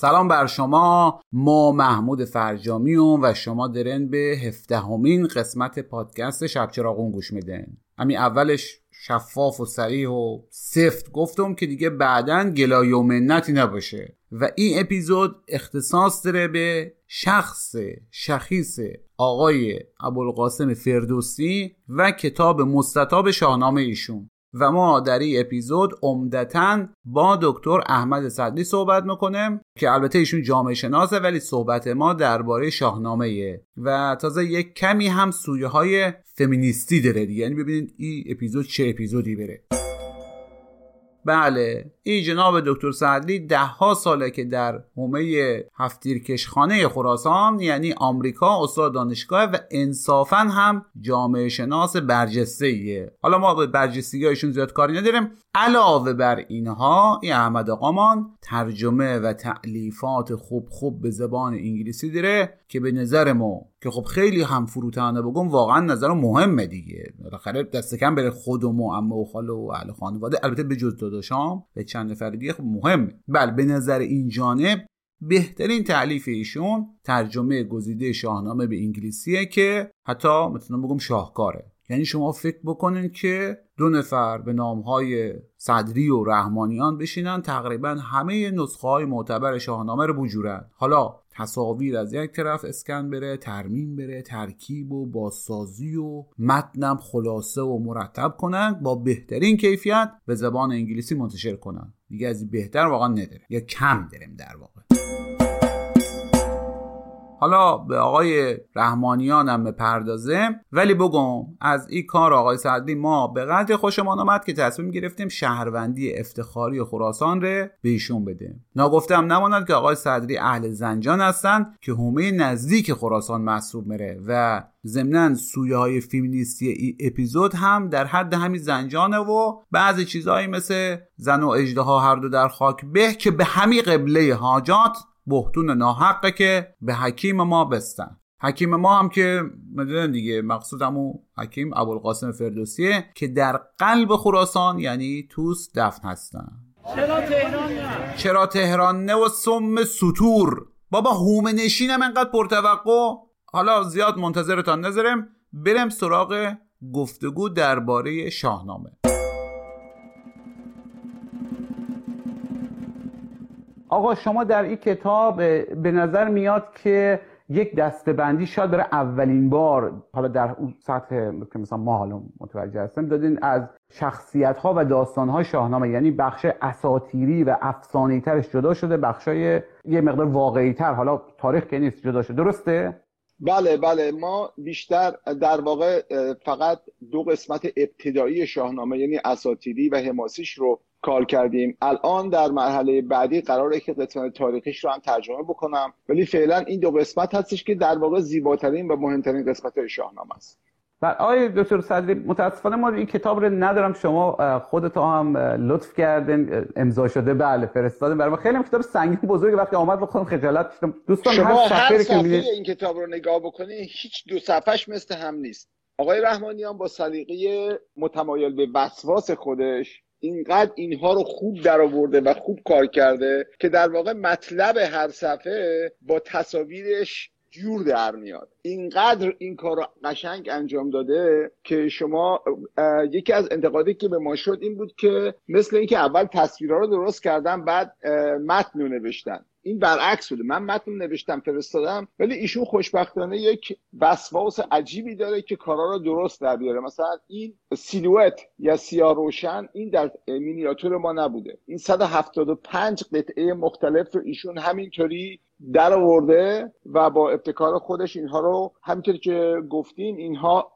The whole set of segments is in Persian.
سلام بر شما. ما محمود فرجامیون و شما درن به هفدهمین قسمت پادکست شب چراغون گوش میدن همین اولش شفاف و سریح و سفت گفتم که دیگه بعدا گلای و منتی نباشه و این اپیزود اختصاص داره به شخص شخیص آقای ابوالقاسم فردوسی و کتاب مستطاب شاهنامه ایشون. و ما در این اپیزود عمدتا با دکتر احمد صدری صحبت می‌کنیم که البته ایشون جامعه شناسه ولی صحبت ما درباره شاهنامه و تازه یک کمی هم سویه های فمینیستی داره دیگه. یعنی ببینید این اپیزود چه اپیزودی بره. بله. این جناب دکتر سعدی ده ها ساله که در حومه هفتیرکشخانه خراسان یعنی آمریکا استاد دانشگاه و انصافا هم جامعه شناس برجسته ایه حالا ما به برجستگی هایشون زیاد کاری نداریم. علاوه بر اینها این احمد آقامان ترجمه و تعلیفات خوب خوب به زبان انگلیسی داره که به نظر ما که خب خیلی هم فروتنانه بگم واقعا نظر مهمه دیگه. بالاخره دست کم بره خودم و امه و خاله و اهل خانواده. البته به جز داداشام به چند نفر دیگه خب مهمه بله به نظر این جانب بهترین تعلیف ایشون ترجمه گزیده شاهنامه به انگلیسیه که حتی می‌تونم بگم شاهکاره. یعنی شما فکر بکنین که دو نفر به نامهای صدری و رحمانیان بشینن تقریبا همه نسخه های معتبر شاهنامه رو بجورن. حالا تصاویر از یک طرف اسکن بره ترمیم بره ترکیب و بازسازی و متنم خلاصه و مرتب کنن با بهترین کیفیت به زبان انگلیسی منتشر کنن. دیگه از بهتر واقعا نداره. یا کم داریم در واقع. حالا به آقای رحمانیان هم بپردازه. ولی بگم از این کار آقای صدری ما به قدر خوشمان آمد که تصمیم گرفتیم شهروندی افتخاری خراسان ره به ایشون بده ناگفتم نماند که آقای صدری اهل زنجان هستند که حومه نزدیک خراسان محسوب میره و ضمنا سویه های فیمینیستی ای اپیزود هم در حد همین زنجانه و بعضی چیزهایی مثل زن و اجده هر دو در خاک به که به همین قبله حاجات بهتون ناحقه که به حکیم ما بستن. حکیم ما هم که می‌دونن دیگه مقصود همون حکیم ابوالقاسم فردوسیه که در قلب خراسان یعنی توس دفن هستن. چرا تهران نه؟ چرا تهران نه و سم سطور؟ بابا هومه نشینم انقدر پرتوقع. حالا زیاد منتظرتان نذارم. برم سراغ گفتگو درباره شاهنامه. آقا شما در این کتاب به نظر میاد که یک دستبندی شاید برای اولین بار حالا در اون سطح که مثلا ما حالا متوجه هستیم دادین از شخصیت ها و داستان های شاهنامه. یعنی بخش اساتیری و افسانه ترش جدا شده بخشای یه مقدار واقعی تر حالا تاریخ که نیست جدا شده. درسته؟ بله بله. ما بیشتر در واقع فقط دو قسمت ابتدایی شاهنامه یعنی اساتیری و حماسیش رو کار کردیم. الان در مرحله بعدی قراره که قسمت تاریخیش رو هم ترجمه بکنم. ولی فعلا این دو قسمت هستش که در واقع زیباترین و مهمترین قسمت های شاهنامه است. و آقای دکتر صدری متاسفانه ما این کتاب رو ندارم. شما خودت هم لطف کردن امضا شده. بله فرستادن برای ما خیلی هم کتاب سنگین بزرگی وقتی آمد بخونم خجالت کشیدم. دوستان شما هر صفحه, که این کتاب رو نگاه بکنید هیچ دو صفحش مثل هم نیست. آقای رحمانیان با سلیقه متمایل به وسواس خودش اینقدر اینها رو خوب درآورده و خوب کار کرده که در واقع مطلب هر صفحه با تصاویرش جور در میاد. اینقدر این کار رو قشنگ انجام داده که شما یکی از انتقادی که به ما شد این بود که مثل اینکه اول تصویرها رو درست کردن بعد متن رو نوشتن. این برعکس بوده. من متن نوشتم فرستادم ولی ایشون خوشبختانه یک وسواس عجیبی داره که کارا رو درست در بیاره. مثلا این سیلوت یا سیاه روشن این در مینیاتور ما نبوده. این 175 قطعه مختلف رو ایشون همینطوری در آورده و با ابتکار خودش اینها رو همینطوری که گفتیم اینها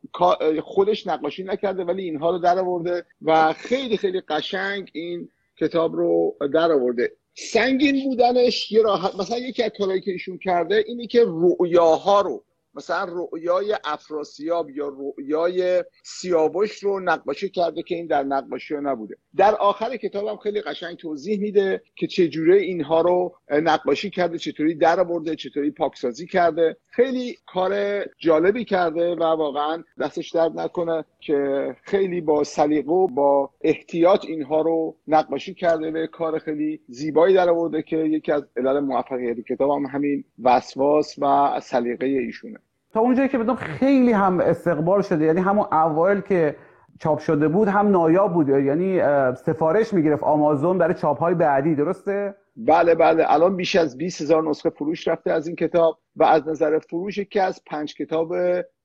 خودش نقاشی نکرده ولی اینها رو در آورده و خیلی خیلی قشنگ این کتاب رو در آورده. سنگین بودنش یه راحت مثلا یکی از کارهایی که ایشون کرده اینی که رؤیاها رو مثلا رؤیای افراسیاب یا رؤیای سیاوش رو نقاشی کرده که این در نقاشی ها نبوده. در آخر کتابم خیلی قشنگ توضیح میده که چجوری اینها رو نقاشی کرده چطوری در برده چطوری پاکسازی کرده. خیلی کار جالبی کرده و واقعا دستش درد نکنه که خیلی با سلیقه و با احتیاط اینها رو نقاشی کرده و کار خیلی زیبایی در آورده که یکی از علل موفقیت کتاب هم همین وسواس و سلیقه ایشونه. تا اونجایی که بدونم خیلی هم استقبال شده یعنی همون اوایل که چاپ شده بود هم نایاب بود یعنی سفارش می‌گرفت آمازون برای چاپ های بعدی درسته؟ بله بله. الان بیش از 20 هزار نسخه فروش رفته از این کتاب و از نظر فروش که از پنج کتاب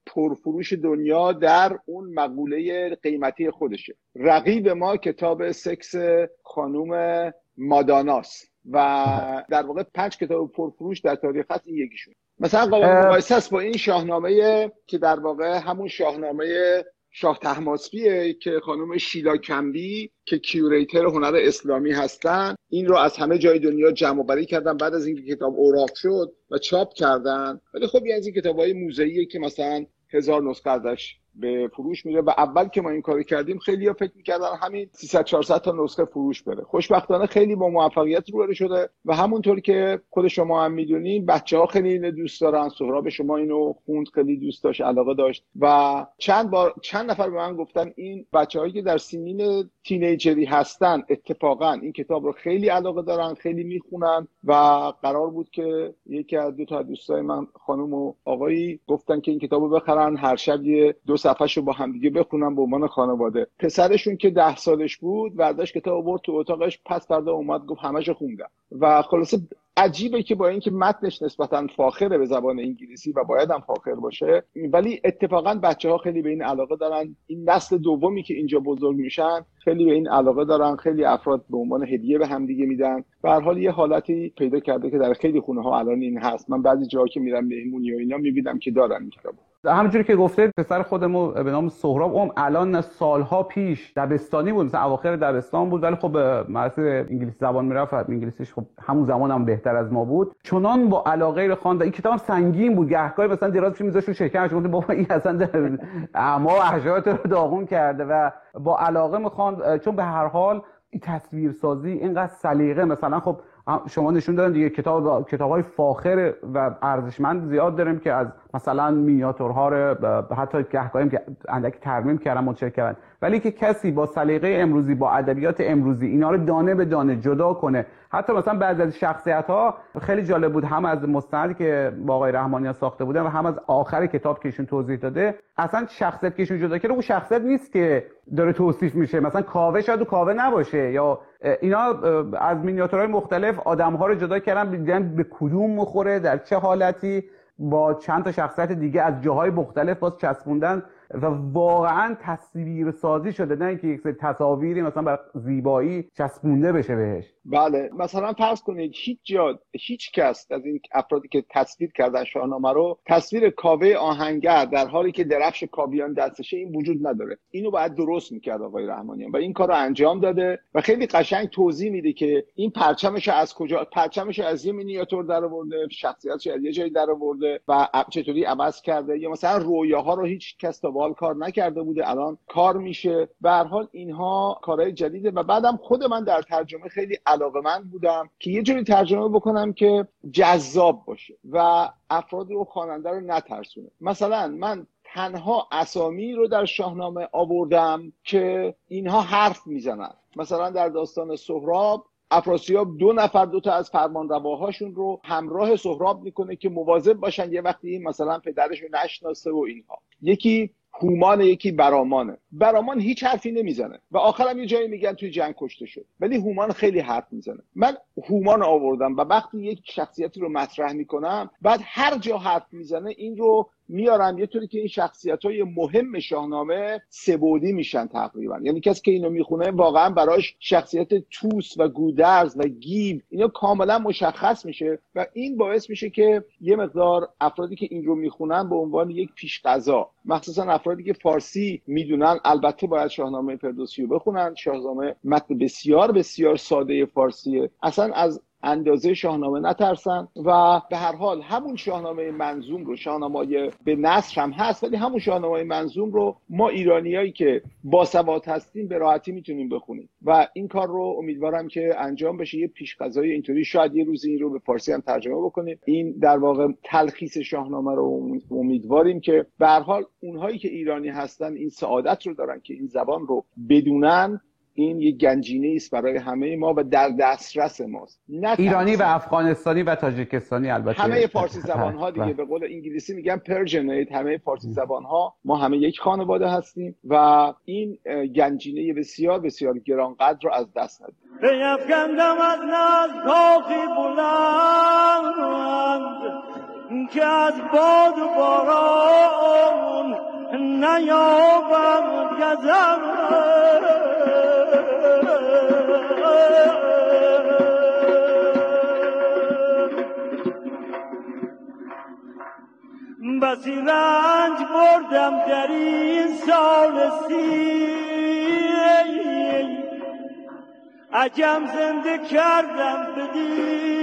پرفروش دنیا در اون مقوله قیمتی خودشه. رقیب ما کتاب سکس خانوم ماداناس و در واقع پنج کتاب پرفروش در تاریخ هست این یکیشون. مثلا قابل مقایسه است با این شاهنامه که در واقع همون شاهنامه شاه تحماسبیه که خانم شیلا کمبی که کیوریتر هنر اسلامی هستن این رو از همه جای دنیا جمع بری کردن بعد از اینکه کتاب اوراق شد و چاپ کردن. ولی خب یه از این کتاب های موزهیه که مثلا هزار نسخه ازش به فروش میره و اول که ما این کاری کردیم خیلی ها فکر می‌کردن همین 300 400 تا نسخه فروش بره. خوشبختانه خیلی با موفقیت روبرو شده و همونطور که خود شما هم می‌دونین بچه ها خیلی اینو دوست دارن. سهراب شما اینو خوند خیلی دوست داشت علاقه داشت و چند بار چند نفر به من گفتن این بچه هایی که در سنین تینیجری هستن اتفاقا این کتاب رو خیلی علاقه دارن خیلی می‌خونن و قرار بود که یکی از دو تا دوستای من خانم و آقایی گفتن که این کتاب رو بخرن. هر شب یه دو صفحه رو با همدیگه بخونن به عنوان خانواده. پسرشون که ده سالش بود ورداش کتاب آورد تو اتاقش پس فردا اومد گفت همشو خوندم. و خلاصه عجیبه که با اینکه متنش نسبتا فاخره به زبان انگلیسی و باید هم فاخر باشه ولی اتفاقا بچه ها خیلی به این علاقه دارن. این نسل دومی که اینجا بزرگ میشن خیلی به این علاقه دارن. خیلی افراد به عنوان هدیه به همدیگه میدن. به هر حال یه حالتی پیدا کرده که در خیلی خونه ها الان این هست. من بعضی جاها که میرم مهمونی و اینا می‌بینم که دارن این کتابو. همونجوری که گفته پسر خودمون به نام سهراب اون الان سالها پیش دبستانی بود مثلا اواخر دبستان بود ولی خب مدرسه انگلیسی زبان می‌رفت انگلیسیش خب همون زمان هم بهتر از ما بود. چنان با علاقه خواند این کتاب سنگین بود گهگاهی مثلا دراز میذاشت رو شکمش گفت بابا این اصلا اما احجارات رو داغون کرده و با علاقه می‌خواند چون به هر حال این تصویرسازی اینقدر سلیقه مثلا خب شما نشون دادن دیگه کتاب کتاب های فاخر و ارزشمند زیاد داریم که از مثلا مینیاتورها رو حتی گهگاهی که اندکی ترمیم کردن منتشر کردن. ولی که کسی با سلیقه امروزی با ادبیات امروزی اینا رو دانه به دانه جدا کنه. حتی مثلا بعضی از شخصیت ها خیلی جالب بود هم از مستندی که با آقای رحمانی ساخته بودن و هم از آخر کتاب که ایشون توضیح داده اصلا شخصیت که ایشون جدا کرده اون شخصیت نیست که داره توصیف میشه. مثلا کاوه شاید و کاوه نباشه یا اینا از مینیاتورهای مختلف آدم ها رو جدا کردن دیدن به کدوم مخوره در چه حالتی با چند تا شخصیت دیگه از جاهای مختلف باز چسبوندن و واقعا تصویر سازی شده نه اینکه یک تصاویری مثلا بر زیبایی چسبونده بشه بهش. بله. مثلا فرض کنید هیچ جا هیچ کس از این افرادی که تصویر کردن شاهنامه رو تصویر کاوه آهنگر در حالی که درفش کاویان دستشه این وجود نداره. اینو باید درست می‌کرد آقای رحمانیان و این کار رو انجام داده و خیلی قشنگ توضیح میده که این پرچمش از کجا پرچمش از یه مینیاتور در آورده شخصیتش از یه جایی در آورده و چطوری عوض کرده یا مثلا رویاها رو هیچ کس تا گلوبال کار نکرده بوده الان کار میشه. به هر حال اینها کارهای جدیده و بعدم خود من در ترجمه خیلی علاقمند بودم که یه جوری ترجمه بکنم که جذاب باشه و افراد رو خواننده رو نترسونه. مثلا من تنها اسامی رو در شاهنامه آوردم که اینها حرف می‌زنن. مثلا در داستان سهراب افراسیاب دو نفر دو تا از فرمانرواهاشون رو همراه سهراب می‌کنه که مواظب باشن یه وقتی مثلا پدرش رو نشناسه و اینها. یکی هومان یکی برامانه برامان هیچ حرفی نمی‌زنه. و آخرم یه جایی میگن توی جنگ کشته شد. ولی هومان خیلی حرف می‌زنه. من هومان آوردم و وقتی یک شخصیتی رو مطرح می‌کنم بعد هر جا حرف می‌زنه این رو میارم. یه طوری که این شخصیت های مهم شاهنامه سبودی میشن تقریبا. یعنی کسی که اینو می‌خونه واقعا براش شخصیت توس و گودرز و گیب اینا کاملا مشخص میشه و این باعث میشه که یه مقدار افرادی که این رو می‌خونن به عنوان یک پیش قضا مخصوصا افرادی که فارسی می‌دونن البته باید شاهنامه فردوسی رو بخونن. شاهنامه متن بسیار بسیار ساده فارسیه. اصلا از اندازه شاهنامه نترسن و به هر حال همون شاهنامه منظوم رو شاهنامه به نصر هم هست ولی همون شاهنامه منظوم رو ما ایرانیایی که باسواد هستیم به راحتی می‌تونیم بخونیم. و این کار رو امیدوارم که انجام بشه. یه پیش قضای اینطوری شاید یه روزی این رو به فارسی هم ترجمه بکنیم. این در واقع تلخیص شاهنامه رو امیدواریم که به هر حال اونهایی که ایرانی هستن این سعادت رو دارن که این زبان رو بدونن این یک گنجینه است برای همه ما و در دسترس ماست. ایرانی و افغانستانی و تاجیکستانی البته. همه فارسی زبان ها دیگه به قول انگلیسی میگن پرژنیت همه فارسی زبان ها ما همه یک خانواده هستیم و این گنجینه بسیار بسیار گرانقدر رو از دست ندیم. بیفکندم از ناز کاخی بلند. که از باد و باران نیابم گذر. بسی رنج بردم در این سال سی. عجم زنده کردم بدین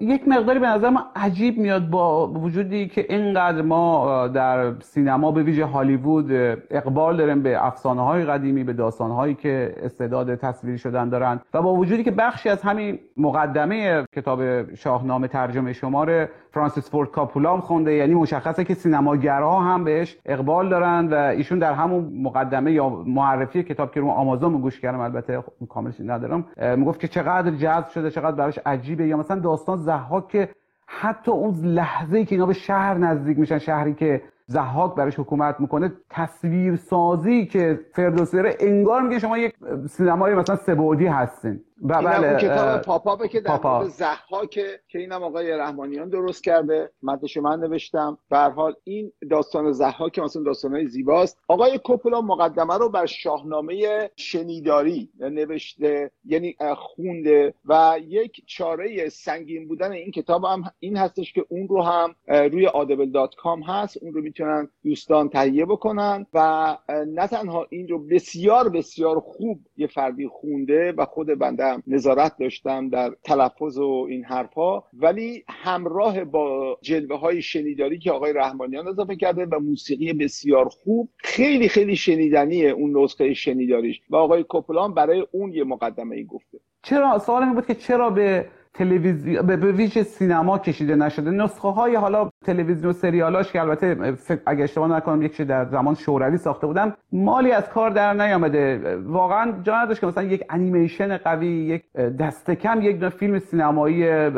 یک مقداری به نظر ما عجیب میاد با وجودی که اینقدر ما در سینما به ویژه هالیوود اقبال داریم به افسانه های قدیمی به داستان هایی که استعداد تصویری شدن دارن و با وجودی که بخشی از همین مقدمه کتاب شاهنامه ترجمه شماره فرانسیس فورد کاپولا هم خونده یعنی مشخصه که سینماگرها هم بهش اقبال دارن و ایشون در همون مقدمه یا معرفی کتاب که رو آمازون گوش کردم البته کاملش ندارم می‌گفت که چقدر جذب شده چقدر براش عجیبه یا مثلا داستان زحاک که حتی اون لحظه که اینا به شهر نزدیک میشن شهری که زحاک برش حکومت می‌کنه تصویر سازی که فردوسی داره انگار میگه شما یک سینمای مثلا سبودی هستین. و بله کتاب پاپا که در مورد زحاکه که اینم آقای رحمانیان درست کرده متنشو من نوشتم. به حال این داستان زحاک مثلا داستانهای زیباست. آقای کوپولا مقدمه رو بر شاهنامه شنیداری نوشته یعنی خونده و یک چاره سنگین بودن این کتاب هم این هستش که اون رو هم روی audible.com هست. اون رو می‌تونن دوستان تهیه بکنن و نه تنها این رو بسیار بسیار خوب یه فردی خونده و خود بنده نظارت داشتم در تلفظ و این حرفها ولی همراه با جلوه های شنیداری که آقای رحمانیان اضافه کرده و موسیقی بسیار خوب خیلی خیلی شنیدنیه اون نسخه شنیداریش. و آقای کوپلان برای اون یه مقدمه ای گفته. چرا؟ سوال این بود که چرا به تلویزیون به ویژه سینما کشیده نشده. نسخه های حالا تلویزیون و سریالاش که البته اگه اشتباه نکنم یک در زمان شوروی ساخته بودم مالی از کار در نیامده. واقعا جا نداشت که مثلا یک انیمیشن قوی یک دست کم یک فیلم سینمایی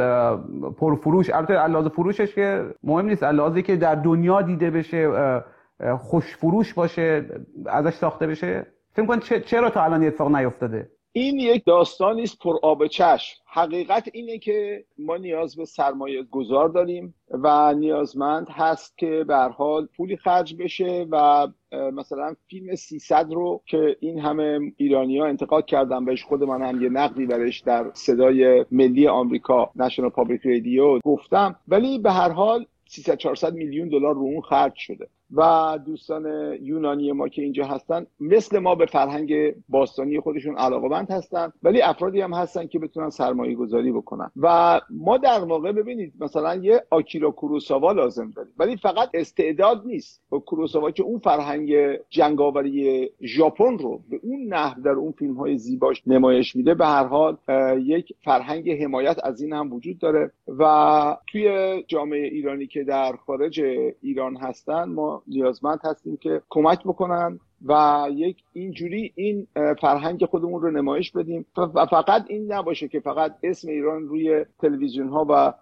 پرفروش. البته علاوه فروشش که مهم نیست. علاوه که در دنیا دیده بشه خوش فروش باشه ازش ساخته بشه. فکر کن چرا تا الان اتفاق نیفتاده؟ این یک داستانی است پر آب چشم. حقیقت اینه که ما نیاز به سرمایه گذار داریم و نیازمند هست که به حال پولی خرج بشه و مثلا فیلم 300 رو که این همه ایرانی ها انتقاد کردن بهش خود من هم یه نقدی برش در صدای ملی آمریکا نشنال پابلیک رادیو گفتم. ولی به هر حال 300 400 میلیون دلار رو اون خرج شده. و دوستان یونانی ما که اینجا هستن مثل ما به فرهنگ باستانی خودشون علاقمند هستن ولی افرادی هم هستن که بتونن سرمایه گذاری بکنن. و ما در واقع ببینید مثلا یه آکیرا کوروساوا لازم داریم ولی فقط استعداد نیست با کوروساوا که اون فرهنگ جنگاوری ژاپن رو به اون نحو در اون فیلم های زیباش نمایش میده. به هر حال یک فرهنگ حمایت از این هم وجود داره. و توی جامعه ایرانی که در خارج ایران هستن ما نیازمند هستیم که کمک بکنن. و یک اینجوری این فرهنگ خودمون رو نمایش بدیم. و فقط این نباشه که فقط اسم ایران روی تلویزیون ها و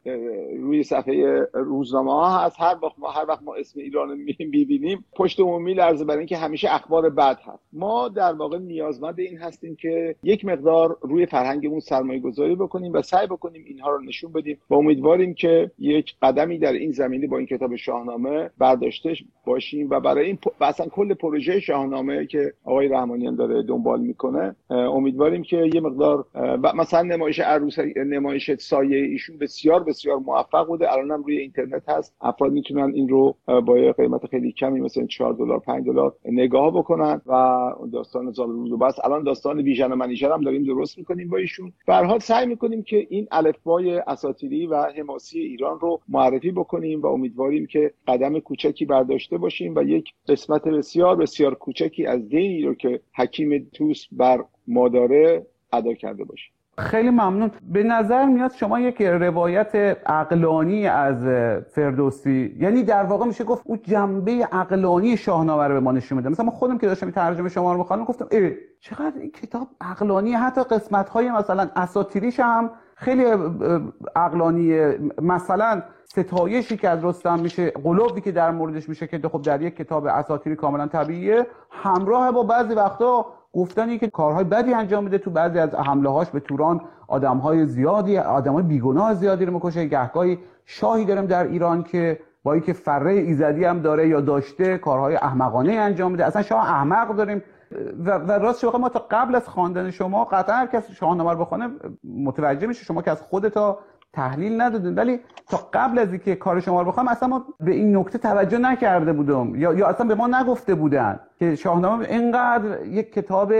روی صفحه روزنامه ها هست. هر وقت ما هر وقت ما اسم ایران رو می‌بینیم پشت عمومی لرزه برای اینکه همیشه اخبار بد هست. ما در واقع نیازمند این هستیم که یک مقدار روی فرهنگمون سرمایه گذاری بکنیم و سعی بکنیم اینها رو نشون بدیم و امیدواریم که یک قدمی در این زمینه با این کتاب شاهنامه برداشته باشیم و برای این اصلا کل پروژه شاهنامه نامه که آقای رحمانیان داره دنبال می‌کنه. امیدواریم که یه مقدار مثلا نمایش عروس نمایش سایه ایشون بسیار بسیار موفق بوده. الانم روی اینترنت هست. افراد می‌تونن این رو با یه قیمت خیلی کمی مثلا 4 دلار 5 دلار نگاه بکنن و داستان زال روز و بس. الان داستان بیژن و منیژر هم داریم درست می‌کنیم با ایشون. به سعی می‌کنیم که این الفبای اساطیری و حماسی ایران رو معرفی بکنیم و امیدواریم که قدم کوچکی برداشته باشیم و یک قسمت بسیار بسیار کوچکی از دینی رو که حکیم توس بر ماداره ادا کرده باشه. خیلی ممنون. به نظر میاد شما یک روایت اقلانی از فردوسی یعنی در واقع میشه گفت اون جنبه اقلانی شاهنامه رو به ما نشون میده. مثلا ما خودم که داشتم ترجمه شما رو می‌خوام گفتم ای چقدر این کتاب اقلانی حتی قسمت های مثلا اساطیریش هم خیلی اقلانیه مثلا ستایشی که از رستم میشه قلوبی که در موردش میشه که خب در یک کتاب اساطیری کاملا طبیعیه همراه با بعضی وقتا گفتنی که کارهای بدی انجام میده تو بعضی از حمله هاش به توران آدمهای زیادی آدمهای بیگناه زیادی رو می‌کشه. گهگاهی شاهی داریم در ایران که با اینکه فره ایزدی هم داره یا داشته کارهای احمقانه انجام میده. اصلا شاه احمق داریم. و, و راست شما ما تا قبل از خواندن شما قطعا هر کس شاهنامه رو بخونه متوجه میشه شما که از خودتا تحلیل ندادین. ولی تا قبل از اینکه کار شما رو بخوام اصلا ما به این نکته توجه نکرده بودم. یا یا اصلا به ما نگفته بودن که شاهنامه اینقدر یک کتاب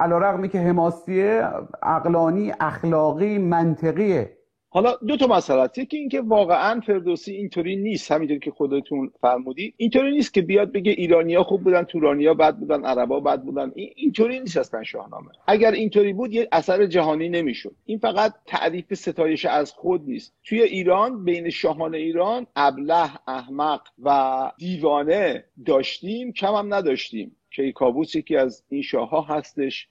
علیرغمی که حماسیه عقلانی اخلاقی منطقیه. حالا دو تا مسئله است. یکی اینکه واقعا فردوسی اینطوری نیست. همینطور که خودتون فرمودید. اینطوری نیست که بیاد بگه ایرانیا خوب بودن تورانیا بد بودن عربا بد بودن. این اینطوری نیست اصلا شاهنامه. اگر اینطوری بود یه اثر جهانی نمی‌شد. این فقط تعریف ستایش از خود نیست. توی ایران بین شاهان ایران ابله احمق و دیوانه داشتیم کم هم نداشتیم. کیکاووس یکی از این شاه ها هستش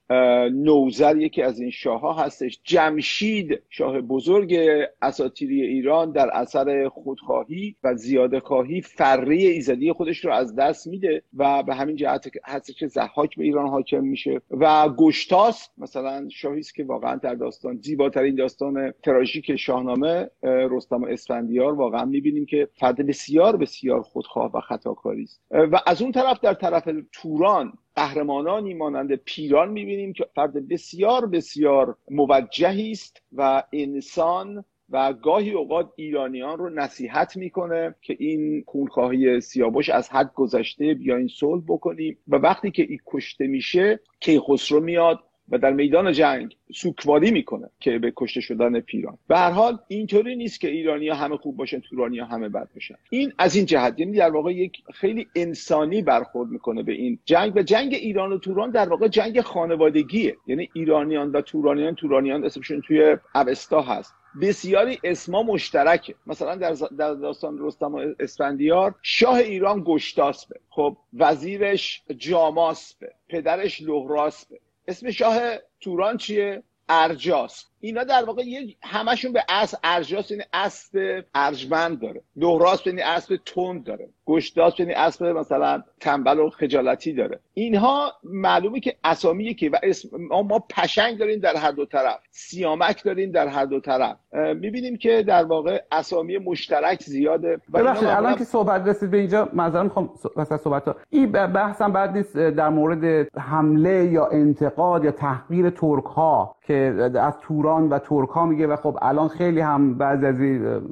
نوزر یکی از این شاه ها هستش. جمشید شاه بزرگ اساتیری ایران در اثر خودخواهی و زیاده خواهی فری ایزدی خودش رو از دست میده و به همین جهت هستش که زحاک به ایران حاکم میشه. و گشتاس مثلا شاهی است که واقعا در داستان زیباترین داستان تراژیک شاهنامه رستم و اسفندیار واقعا می‌بینیم که فرد بسیار بسیار خودخواه و خطاکاری است. و از اون طرف در طرف توران قهرمانانی مانند پیران می‌بینیم که فرد بسیار بسیار موجهی است و انسان و گاهی اوقات ایرانیان رو نصیحت می‌کنه که این خونخواهی سیاوش از حد گذشته بیاین صلح بکنیم. و وقتی که این کشته میشه کیخسرو میاد و در میدان جنگ سوکواری می‌کنه که به کشته شدن پیران. به هر حال اینطوری نیست که ایرانی ها همه خوب باشن تورانی ها همه بد باشن. این از این جهت یعنی در واقع یک خیلی انسانی برخورد می‌کنه به این جنگ و جنگ ایران و توران در واقع جنگ خانوادگیه. یعنی ایرانیان و تورانیان تورانیان اسمشون توی اوستا هست. بسیاری اسما مشترکه. مثلا در, در داستان رستم و اسفندیار شاه ایران گشتاسبه. خب وزیرش جاماسبه پدرش لهراسبه اسم شاه توران چیه؟ ارجاس اینا در واقع یه همشون به اسب ارجاس یعنی اسب ارجمند داره. دهراس یعنی اسب تند داره. گشتاس یعنی اسب مثلا تنبل و خجالتی داره. اینها معلومه که اسامی که و اسم ما پشنگ داریم در هر دو طرف. سیامک داریم در هر دو طرف. می‌بینیم که در واقع اسامی مشترک زیاده ببخشید الان که صحبت رسید به اینجا معذرت می‌خوام واسه صحبت ها. این بحثم بعد نیست در مورد حمله یا انتقاد یا تحقیر ترک ها که از توران توران و ترک ها میگه و خب الان خیلی هم بعضی از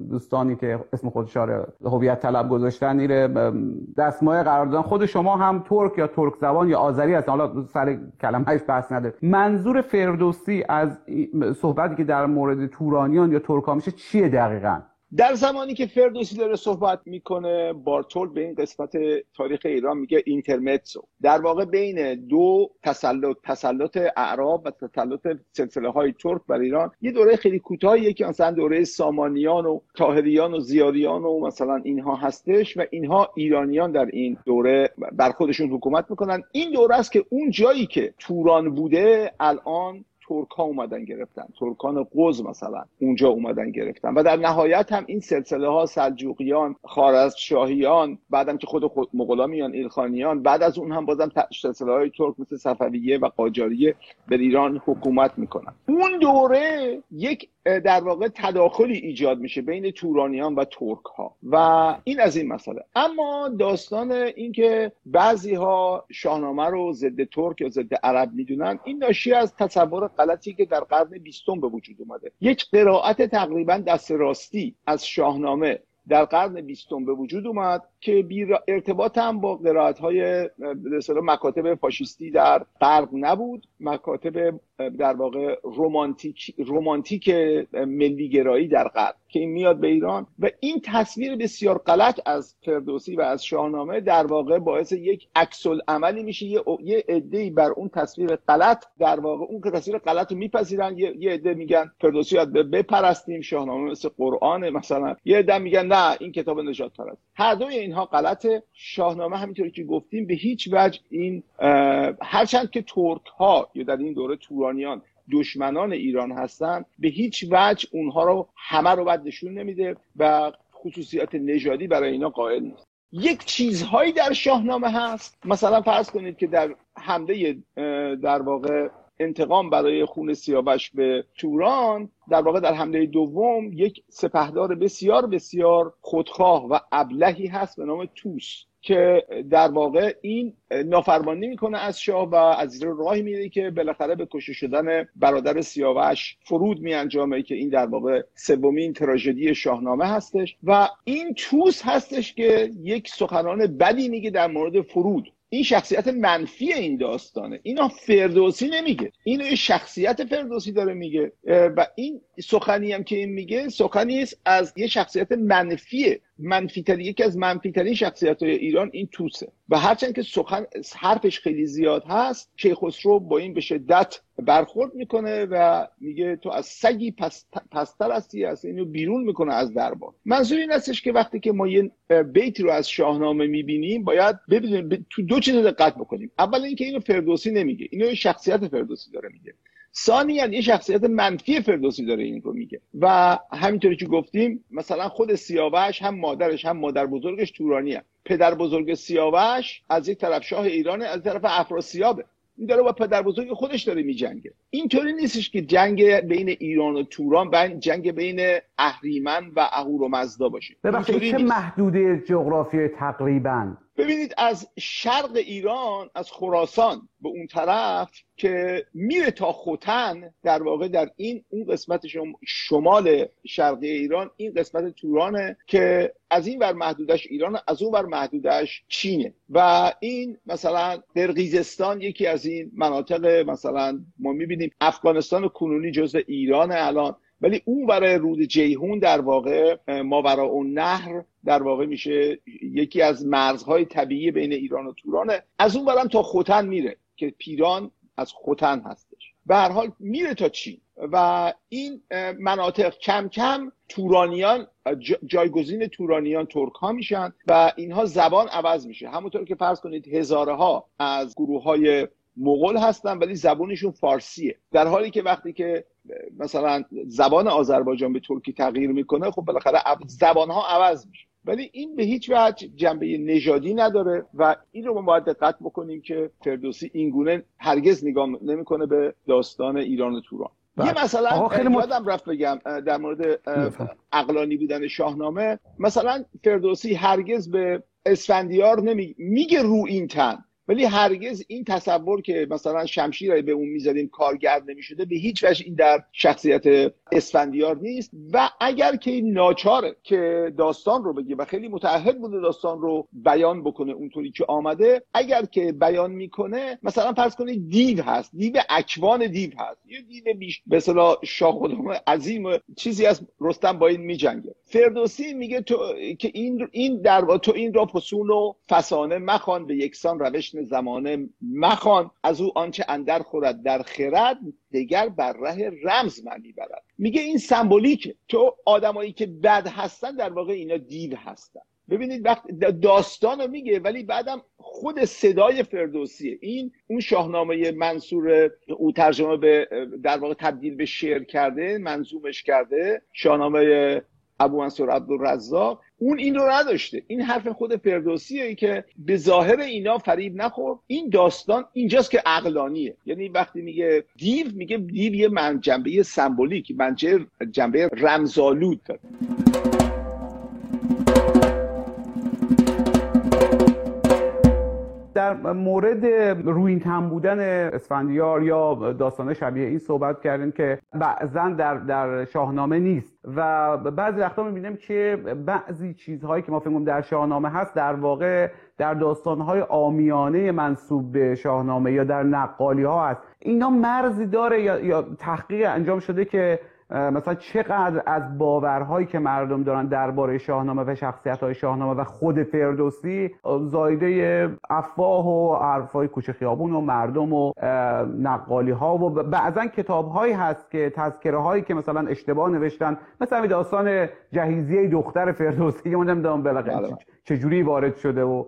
دوستانی که اسم خودشاره هویت طلب گذاشتن ایره دستمایه قرار دادن خود شما هم ترک یا ترک زبان یا آذری هستن. حالا سر کلمهش بحث نده. منظور فردوسی از صحبتی که در مورد تورانیان یا ترک ها میشه چیه دقیقا؟ در زمانی که فردوسی داره صحبت می‌کنه بارتول به این قسمت تاریخ ایران میگه اینترمتسو. در واقع بین دو تسلط تسلط اعراب و تسلط سلسله های ترک بر ایران یه دوره خیلی کوتاهیه که مثلا دوره سامانیان و تاهریان و زیاریان و مثلا اینها هستش و اینها ایرانیان در این دوره بر خودشون حکومت می‌کنن. این دوره است که اون جایی که توران بوده الان ترک ها اومدن گرفتن. ترکان قوز مثلا اونجا اومدن گرفتن. و در نهایت هم این سلسله ها سلجوقیان خارزمشاهیان بعدم که خود, خود مغلا میان ایلخانیان بعد از اون هم بازم سلسله های ترک مثل صفویه و قاجاریه به ایران حکومت می‌کنن. اون دوره یک در واقع تداخلی ایجاد میشه بین تورانیان و ترک ها و این از این مسئله. اما داستان اینکه بعضی ها شاهنامه رو ضد ترک یا ضد عرب می‌دونن این ناشی از تصور غلطی که در قرن بیستم به وجود اومده. یک قرائت تقریبا دست راستی از شاهنامه در قرن بیستم به وجود اومد که بی ارتباط هم با قرائت های مکاتب فاشیستی در غرب نبود. مکاتب در واقع رومانتیک رومانتیک ملیگرایی در غرب که این میاد به ایران و این تصویر بسیار غلط از فردوسی و از شاهنامه در واقع باعث یک عکس عملی میشه. یه یه بر اون تصویر غلط در واقع اون که تصویر غلط رو میپذیرن یه عده میگن فردوسی باید بپرستیم شاهنامه مثل قرآن مثلا. یه عده میگن نه این کتاب نجات پرست. هر دوی اینها غلطه. شاهنامه همینطوری که گفتیم به هیچ وجه این هرچند که ترک ها یا در این دوره تورانیان دشمنان ایران هستند به هیچ وجه اونها رو همه رو بد نشون نمیده و خصوصیات نژادی برای اینا قائل نیست. یک چیزهایی در شاهنامه هست. مثلا فرض کنید که در حمله در واقع انتقام برای خون سیاوش به توران در واقع در حمله دوم یک سپهدار بسیار بسیار خودخواه و ابلهی هست به نام توس. که در واقع این نافرمانی می‌کنه از شاه و از زیر راهی میره که بالاخره به کشته شدن برادر سیاوش فرود می انجامه که این در واقع سومین تراژدی شاهنامه هستش. و این توس هستش که یک سخنان بدی میگه در مورد فرود. این شخصیت منفی این داستانه. اینا فردوسی نمیگه. اینو شخصیت فردوسی داره میگه. و این سخنی هم که این میگه سخنی است از یه شخصیت منفیه منفی یکی از منفی ترین شخصیت های ایران این توسه. و هرچند که سخن حرفش خیلی زیاد هست کیخسرو با این به شدت برخورد می‌کنه و میگه تو از سگی پس پستر هستی از اینو بیرون می‌کنه از دربار. منظور این هستش که وقتی که ما یه بیتی رو از شاهنامه می‌بینیم باید ببینیم تو دو چیز دقت بکنیم. اول اینکه اینو فردوسی نمیگه اینو شخصیت فردوسی داره میگه. ثانیا یه شخصیت منفی فردوسی داره این رو میگه. و همینطوری که گفتیم مثلا خود سیاوش هم مادرش هم مادر بزرگش تورانی هم. پدر بزرگ سیاوش از یک طرف شاه ایرانه از طرف افراسیابه. این داره با پدر بزرگ خودش داره میجنگه. اینطوری نیستش که جنگ بین ایران و توران بین جنگ بین اهریمن و اهورامزدا باشه. ببخشید چه محدوده جغرافی تقریبا؟ ببینید از شرق ایران از خراسان به اون طرف که میره تا خوتن در واقع در این اون قسمت شمال شرقی ایران این قسمت تورانه که از این بر محدودش ایران از اون بر محدودش چینه. و این مثلا قرقیزستان یکی از این مناطق مثلا ما می‌بینیم افغانستان کنونی جزء ایران الان. ولی اون برای رود جیهون در واقع ماورا اون نهر در واقع میشه یکی از مرزهای طبیعی بین ایران و تورانه. از اون برم تا خوتن میره که پیران از خوتن هستش. به هر حال میره تا چین و این مناطق کم کم تورانیان جایگزین تورانیان ترک ها میشن و اینها زبان عوض میشه. همونطور که فرض کنید هزاره ها از گروه های مغول هستن ولی زبانشون فارسیه. در حالی که وقتی که مثلا زبان آذربایجان به ترکی تغییر می‌کنه خب بالاخره زبان ها عوض میشه. ولی این به هیچ وجه جنبه نژادی نداره و این رو ما باید دقت بکنیم که فردوسی اینگونه هرگز نگاه نمی‌کنه به داستان ایران و توران. یه بله. مثلا خیلی یادم رفت بگم در مورد اقلانی بودن شاهنامه مثلا فردوسی هرگز به اسفندیار نمی میگه رو این تن. ولی هرگز این تصور که مثلا شمشیر به اون می‌زدیم کارگرد نمی‌شده به هیچ وجه این در شخصیت اسفندیار نیست. و اگر که این ناچاره که داستان رو بگه و خیلی متعهد بوده داستان رو بیان بکنه اونطوری که آمده اگر که بیان می‌کنه مثلا فرض کنید دیو هست دیو اکوان دیو هست یه دیو بیش به عظیم چیزی از رستم با این میجنگه. فردوسی میگه تو که این این در تو این را پسون و فسانه مخوان به یکسان روش زمانه مخوان از او آنچه اندر خورد در خرد دیگر بر ره رمز معنی برد. میگه این سمبولیکه تو آدمایی که بد هستن در واقع اینا دیو هستن. ببینید وقت داستان رو میگه ولی بعدم خود صدای فردوسیه. این اون شاهنامه منصور او ترجمه به در واقع تبدیل به شعر کرده منظومش کرده شاهنامه ابو منصور عبدالرزاق اون این رو نداشته. این حرف خود فردوسیه که به ظاهر اینا فریب نخور. این داستان اینجاست که عقلانیه. یعنی وقتی میگه دیو میگه دیو یه من جنبه سمبولیک من جنبه رمزالود داره. در مورد روین تن بودن اسفندیار یا داستان شبیه این صحبت کردیم که بعضا در, در شاهنامه نیست و بعضی وقتا می‌بینیم که بعضی چیزهایی که ما فکر در شاهنامه هست در واقع در داستانهای آمیانه منصوب به شاهنامه یا در نقالی ها هست. اینا مرزی داره یا, یا تحقیق انجام شده که مثلا چقدر از باورهایی که مردم دارن درباره شاهنامه و شخصیت های شاهنامه و خود فردوسی زایده افواه و حرفای کوچه خیابون و مردم و نقالی ها و بعضا کتاب هایی هست که تذکره هایی که مثلا اشتباه نوشتن مثلا داستان جهیزیه دختر فردوسی که من نمی‌دونم بله. چجوری وارد شده و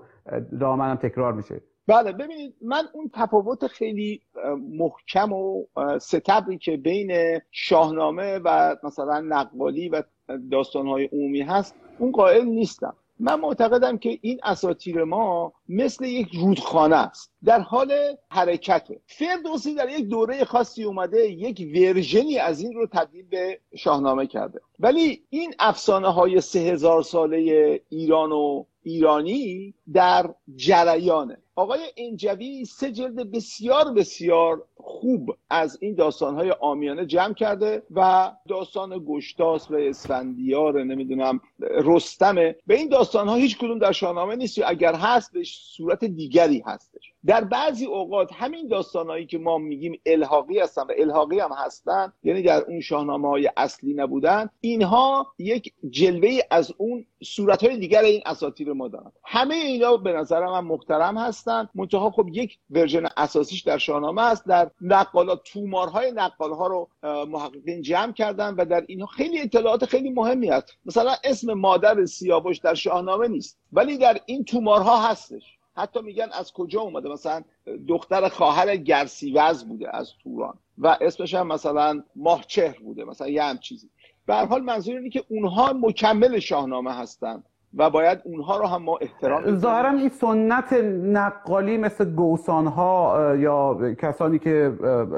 دامنم تکرار میشه بله ببینید من اون تفاوت خیلی محکم و ستبری که بین شاهنامه و مثلا نقوالی و داستانهای عمومی هست اون قائل نیستم. من معتقدم که این اساتیر ما مثل یک رودخانه است. در حال حرکته. فردوسی در یک دوره خاصی اومده یک ورژنی از این رو تبدیل به شاهنامه کرده. ولی این افسانه های سه هزار ساله ایران و ایرانی در جریانه. آقای انجوی سه جلد بسیار بسیار خوب از این داستانهای آمیانه جمع کرده و داستان گشتاس و اسفندیار نمی‌دونم رستمه به این داستانها هیچ کدوم در شاهنامه نیست. اگر هست به صورت دیگری هستش. در بعضی اوقات همین داستانهایی که ما میگیم الحاقی هستن و الحاقی هم هستن یعنی در اون شاهنامه های اصلی نبودن اینها یک جلوه از اون صورت های دیگر این اساطیر ما دارن. همه اینا به نظر من محترم هستن. منتها خب یک ورژن اساسیش در شاهنامه است. در نقالات تومارهای نقالها رو محققین جمع کردن و در اینها خیلی اطلاعات خیلی مهمی هست. مثلا اسم مادر سیاوش در شاهنامه نیست ولی در این تومارها هستش. حتی میگن از کجا اومده؟ مثلا دختر خواهر گرسیوز بوده از توران و اسمش هم مثلا ماهچهر بوده مثلا یه هم چیزی به حال منظور اینه که اونها مکمل شاهنامه هستن. و باید اونها رو هم ما احترام ظاهرا این سنت نقالی مثل گوسان ها یا کسانی که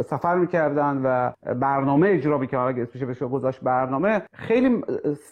سفر می‌کردن و برنامه اجرا می‌کردن اگه اسمش بشه گذاشت برنامه خیلی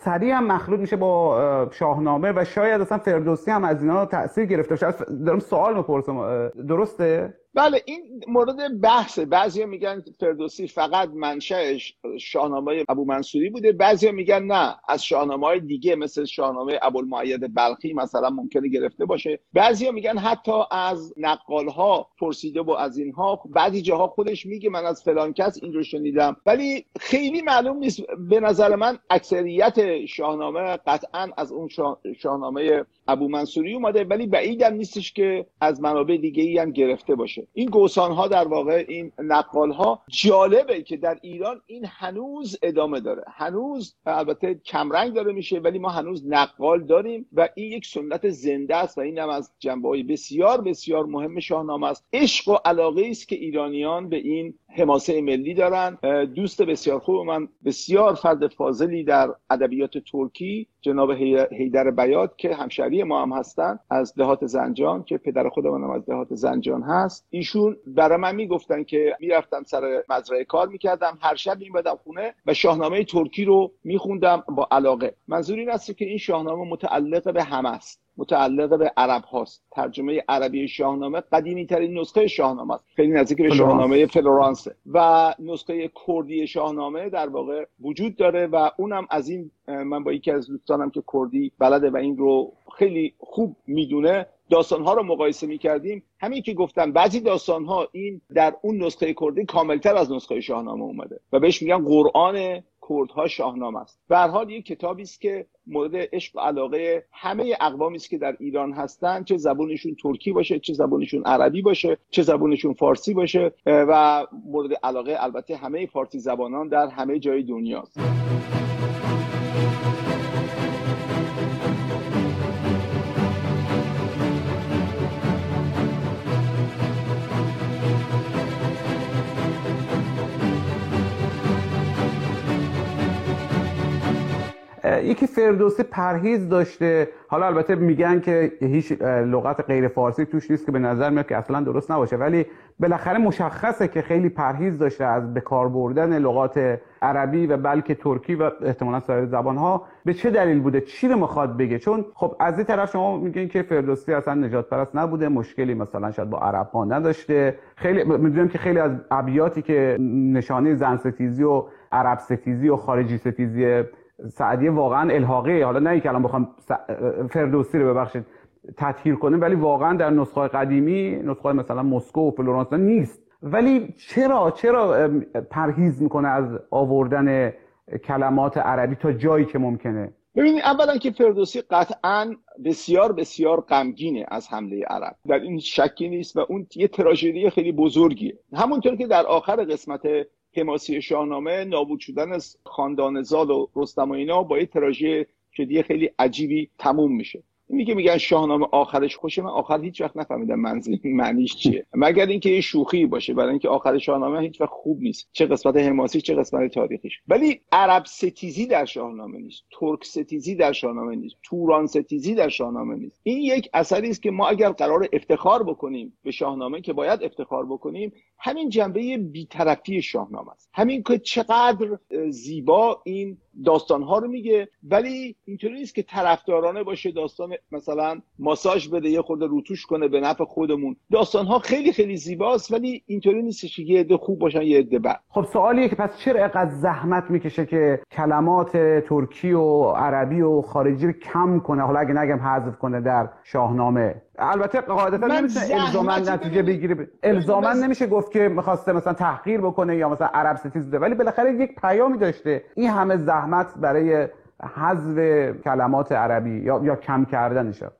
سریع هم مخلوط میشه با شاهنامه و شاید اصلا فردوسی هم از اینا تاثیر گرفته باشه. دارم سوال می‌پرسم درسته؟ بله این مورد بحثه. بعضیا میگن فردوسی فقط منشأش شاهنامه ابو منصوری بوده بعضیا میگن نه. از شاهنامه های دیگه مثل شاهنامه ابوالمعید بلخی مثلا ممکنه گرفته باشه. بعضیا میگن حتی از نقال ها پرسیده و از اینها بعضی جاها خودش میگه من از فلان کس این رو شنیدم. ولی خیلی معلوم نیست. به نظر من اکثریت شاهنامه قطعا از اون شاهنامه ابو منصوری اومده ولی بعیدم نیستش که از منابع دیگه ای هم گرفته باشه. این گوسان ها در واقع این نقال ها جالبه که در ایران این هنوز ادامه داره. هنوز البته کمرنگ داره میشه ولی ما هنوز نقال داریم و این یک سنت زنده است و این هم از جنبه های بسیار بسیار مهم شاهنامه است. عشق و علاقه است که ایرانیان به این حماسه ملی دارن. دوست بسیار خوب من بسیار فرد فاضلی در ادبیات ترکی جناب هیدر بیات که همشهری ما هم هستن از دهات زنجان که پدر خودمون هم از دهات زنجان هست. ایشون برای من می‌گفتن که می‌رفتم سر مزرعه کار می‌کردم. هر شب میمدم خونه و شاهنامه ترکی رو میخوندم با علاقه. منظور این است که این شاهنامه متعلق به همه است. متعلق به عرب هاست. ترجمه عربی شاهنامه قدیمی ترین نسخه شاهنامه است. خیلی نزدیک به شاهنامه فلورانسه. و نسخه کردی شاهنامه در واقع وجود داره و اونم از این من با یکی از دوستانم که کردی بلده و این رو خیلی خوب می‌دونه داستانها رو مقایسه می‌کردیم. همین که گفتم بعضی داستانها این در اون نسخه کردی کاملتر از نسخه شاهنامه اومده و بهش میگن قرآن کردها شاهنامه است. به حال یک کتابی است که مورد عشق و علاقه همه اقوامی است که در ایران هستند. چه زبانشون ترکی باشه چه زبانشون عربی باشه چه زبانشون فارسی باشه و مورد علاقه البته همه فارسی زبانان در همه جای دنیاست یکی فردوسی پرهیز داشته. حالا البته میگن که هیچ لغت غیر فارسی توش نیست که به نظر میاد که اصلا درست نباشه. ولی بالاخره مشخصه که خیلی پرهیز داشته از به کار بردن لغات عربی و بلکه ترکی و احتمالا سایر زبان ها به چه دلیل بوده؟ چی رو می‌خواد بگه؟ چون خب از این طرف شما میگین که فردوسی اصلا نجات پرست نبوده مشکلی مثلا شاید با عرب ها نداشته خیلی می‌دونیم که خیلی از ابیاتی که نشانه زن ستیزی و عرب ستیزی و خارجی ستیزی سعدیه واقعا الحاقه. حالا نه اینکه الان بخوام فردوسی رو ببخشید تطهیر کنیم ولی واقعا در نسخه قدیمی نسخه مثلا مسکو و فلورانس نیست. ولی چرا چرا پرهیز می‌کنه از آوردن کلمات عربی تا جایی که ممکنه؟ ببینید اولا که فردوسی قطعا بسیار بسیار غمگینه از حمله عرب. در این شکی نیست و اون یه تراژدی خیلی بزرگیه. همونطور که در آخر قسمت حماسی شاهنامه نابود شدن از خاندان زال و رستم و اینا با یه تراژدی خیلی عجیبی تموم میشه. میگه میگن شاهنامه آخرش خوشه من آخر هیچ وقت نفهمیدم منظور معنیش چیه. مگر اینکه یه شوخی باشه برای اینکه آخر شاهنامه هیچ وقت خوب نیست. چه قسمت حماسی چه قسمت تاریخیش. ولی عرب ستیزی در شاهنامه نیست. ترک ستیزی در شاهنامه نیست. توران ستیزی در شاهنامه نیست. این یک اثری است که ما اگر قرار افتخار بکنیم به شاهنامه که باید افتخار بکنیم همین جنبه بیطرفی شاهنامه است. همین که چقدر زیبا این داستان ها رو میگه ولی اینطوری نیست که طرفدارانه باشه داستان مثلا ماساژ بده یه خورده روتوش کنه به نفع خودمون. داستان ها خیلی خیلی زیباست ولی اینطوری نیست که یه عده خوب باشن یه عده بد. خب سوالیه که پس چرا اینقدر زحمت می‌کشه که کلمات ترکی و عربی و خارجی رو کم کنه؟ حالا اگه نگم حذف کنه در شاهنامه. البته قاعدتا نمیشه الزاما نتیجه بگیری. الزاما نمیشه گفت که می‌خواسته مثلا تحقیر بکنه یا مثلا عرب ستیز بوده. ولی بالاخره یک پیامی داشته. این همه زحمت برای حذف کلمات عربی یا یا کم کردنشه.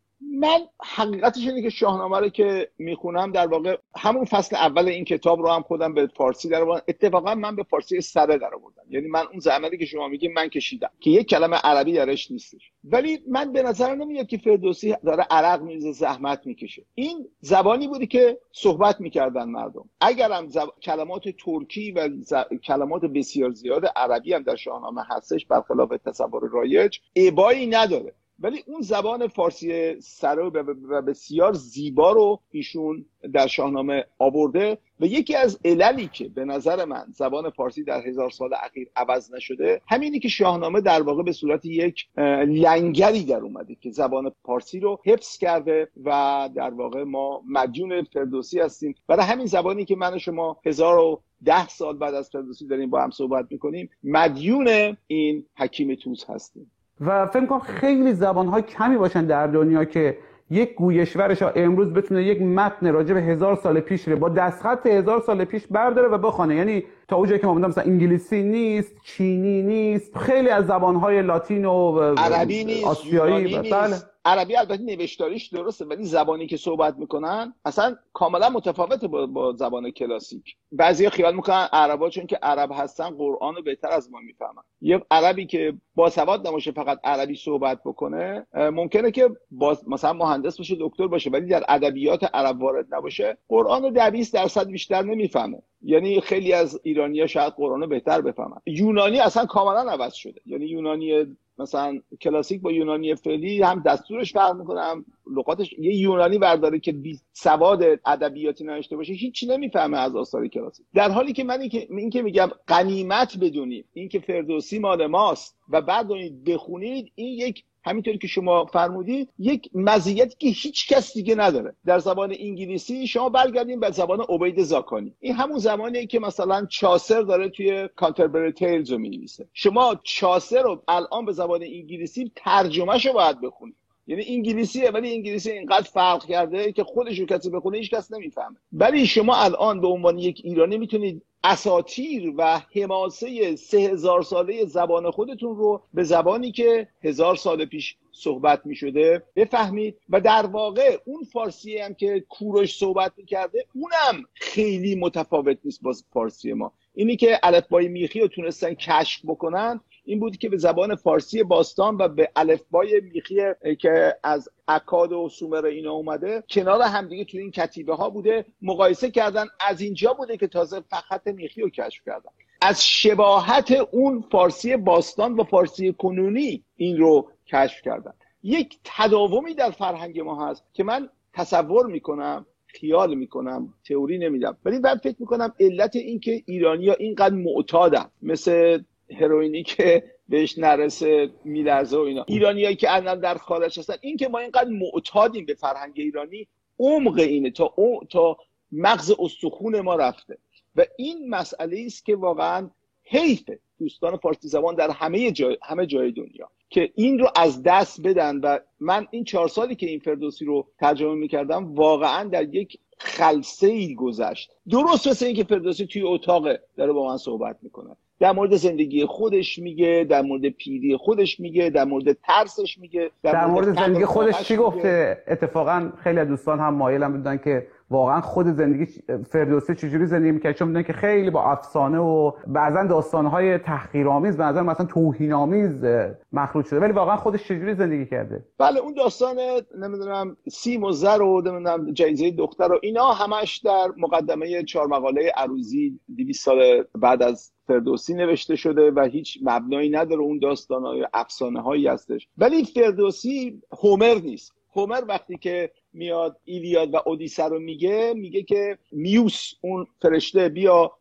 من حقیقتش اینه که شاهنامه رو که می‌خونم در واقع همون فصل اول این کتاب رو هم خودم به فارسی در آوردم اتفاقا من به فارسی سره در آوردم. یعنی من اون زحمتی که شما میگی من کشیدم که یک کلمه عربی درش نیستش. ولی من به نظر نمیاد که فردوسی داره عرق میریزه زحمت می‌کشه. این زبانی بودی که صحبت می‌کردن مردم. اگرم زب... کلمات ترکی و ز... کلمات بسیار زیاد عربی هم در شاهنامه هستش برخلاف تصور رایج ابایی نداره. ولی اون زبان فارسی سرا و بسیار زیبا رو ایشون در شاهنامه آورده و یکی از عللی که به نظر من زبان فارسی در هزار سال اخیر عوض نشده همینی که شاهنامه در واقع به صورت یک لنگری در اومده که زبان فارسی رو حفظ کرده و در واقع ما مدیون فردوسی هستیم. برای همین زبانی که من و شما هزار و ده سال بعد از فردوسی داریم با هم صحبت می‌کنیم مدیون این حکیم توس هستیم. و فکر کنم خیلی های کمی باشن در دنیا که یک گویشورش امروز بتونه یک متن راجع به هزار سال پیش رو با دستخط هزار سال پیش برداره و بخونه. یعنی تا اونجایی که ما مثلا انگلیسی نیست چینی نیست خیلی از زبانهای لاتین و عربی نیست آسیایی نیست. عربی البته نوشتاریش درسته ولی زبانی که صحبت می‌کنن اصلا کاملا متفاوته با, با زبان کلاسیک. بعضی خیال می‌کنن عربا چون که عرب هستن قرآن رو بهتر از ما می‌فهمن. یه عربی که با سواد نباشه فقط عربی صحبت بکنه ممکنه که با مثلا مهندس باشه دکتر باشه ولی در ادبیات عرب وارد نباشه. قرآن رو در 20 درصد بیشتر نمی‌فهمه. یعنی خیلی از ایرانیا شاید قرآن رو بهتر بفهمن. یونانی اصلا کاملا عوض شده. یعنی یونانی مثلا کلاسیک با یونانی فعلی هم دستورش فرق می‌کنه هم لغاتش. یه یونانی برداره که بی سواد ادبیاتی نداشته باشه هیچی نمی‌فهمه از آثار کلاسیک. در حالی که من این که میگم قنیمت بدونیم این که فردوسی مال ماست و بعد بخونید این یک همینطوری که شما فرمودید یک مزیتی که هیچ کس دیگه نداره. در زبان انگلیسی شما برگردین به زبان عبید زاکانی. این همون زمانیه که مثلا چاسر داره توی کانتربری تیلز رو می‌نویسه. شما چاسر رو الان به زبان انگلیسی ترجمهش رو باید بخونید یعنی انگلیسیه ولی انگلیسی اینقدر فرق کرده که خودش رو کسی بخونه هیچ کس نمی‌فهمه. ولی شما الان به عنوان یک ایرانی می‌تونید اساتیر و حماسه سه هزار ساله زبان خودتون رو به زبانی که هزار سال پیش صحبت می شده بفهمید. و در واقع اون فارسی هم که کوروش صحبت می‌کرده اونم خیلی متفاوت نیست با فارسی ما. اینی که الفبای میخی رو تونستن کشف بکنن این بود که به زبان فارسی باستان و به الفبای میخی که از اکاد و سومر اینا اومده کنار همدیگه تو این کتیبه ها بوده مقایسه کردن. از اینجا بوده که تازه فقط میخی رو کشف کردن. از شباهت اون فارسی باستان و فارسی کنونی این رو کشف کردن. یک تداومی در فرهنگ ما هست که من تصور می‌کنم خیال می‌کنم تئوری نمیدم ولی بعد فکر می‌کنم علت این که ایرانی ها اینقدر معتادن. مثل هروئینی که بهش نرسه میلرزه و اینا. ایرانیایی که الان در خارج هستن این که ما اینقدر معتادیم به فرهنگ ایرانی عمق اینه. تا تا مغز استخون ما رفته. و این مسئله است که واقعا حیفه دوستان فارسی زبان در همه جای همه جای دنیا. که این رو از دست بدن. و من این چهار سالی که این فردوسی رو ترجمه می‌کردم واقعا در یک خلصه ای گذشت. درست مثل اینکه فردوسی توی اتاق داره با من صحبت می‌کنه. در مورد زندگی خودش میگه در مورد پیری خودش میگه در مورد ترسش میگه در, در مورد, زندگی خودش چی گفته؟ اتفاقا خیلی از دوستان هم مایلم بودن که واقعا خود زندگی فردوسی چجوری زندگی می‌کرد. چون می‌دونن که خیلی با افسانه و بعضا داستانهای تحقیرآمیز به نظر مثلا توهینآمیز مخلوط شده. ولی واقعا خودش چجوری زندگی کرده؟ بله اون داستان نمی‌دونم سیم و زر و نمی‌دونم جایزه دختر و اینا همش در مقدمه چهار مقاله عروزی 200 سال بعد از فردوسی نوشته شده و هیچ مبنایی نداره اون داستان های افسانه هایی هستش. ولی فردوسی هومر نیست. هومر وقتی که میاد ایلیاد و اودیسه رو میگه میگه که میوس اون فرشته بیا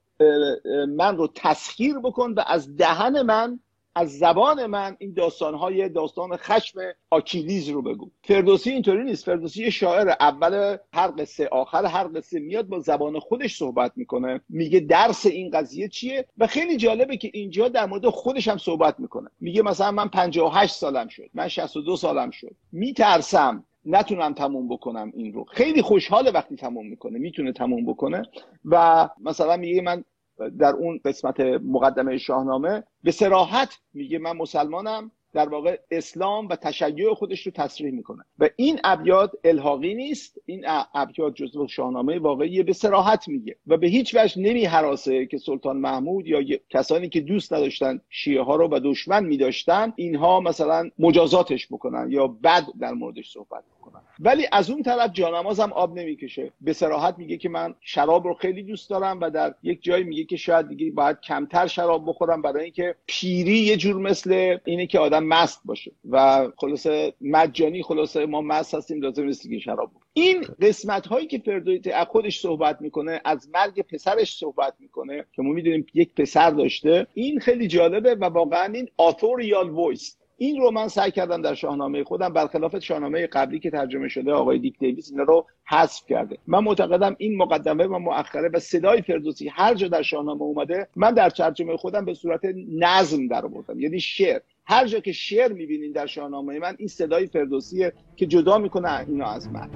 من رو تسخیر بکن و از دهن من از زبان من این داستانهای داستان خشم آکیلیز رو بگو. فردوسی اینطوری نیست. فردوسی شاعر اول هر قصه آخر هر قصه میاد با زبان خودش صحبت می‌کنه. میگه درس این قضیه چیه؟ و خیلی جالبه که اینجا در مورد خودش هم صحبت می‌کنه. میگه مثلا من 58 سالم شد. من 62 سالم شد. میترسم. نتونم تموم بکنم این رو. خیلی خوشحاله وقتی تموم می‌کنه. می‌تونه تموم بکنه. و مثلا میگه من در اون قسمت مقدمه شاهنامه به سراحت میگه من مسلمانم در واقع اسلام و تشیع خودش رو تصریح می‌کنه. و این ابیات الحاقی نیست این ابیات جزو شاهنامه واقعی به سراحت میگه. و به هیچ وجه نمی حراسه که سلطان محمود یا کسانی که دوست نداشتن شیعه ها رو و دشمن میداشتن اینها مثلا مجازاتش بکنن یا بد در موردش صحبت بکنن ولی از اون طرف جانماز هم آب نمی‌کشه. به صراحت میگه که من شراب رو خیلی دوست دارم و در یک جای میگه که شاید دیگه باید کمتر شراب بخورم برای اینکه پیری یه جور مثل اینه که آدم مست باشه. و خلاصه مجانی خلاصه ما مست هستیم لازم نیست که شراب این قسمت هایی که فردوسی خودش صحبت می‌کنه از مرگ پسرش صحبت می‌کنه که ما می‌دونیم یک پسر داشته این خیلی جالبه و واقعا این authorial voice این رو من سعی کردم در شاهنامه خودم برخلاف شاهنامه قبلی که ترجمه شده آقای دیک دیویس اینا رو حذف کرده. من معتقدم این مقدمه و مؤخره و صدای فردوسی هر جا در شاهنامه اومده من در ترجمه خودم به صورت نظم در آوردم. یعنی شعر. هر جا که شعر می‌بینین در شاهنامه من این صدای فردوسیه که جدا می‌کنه اینو از من.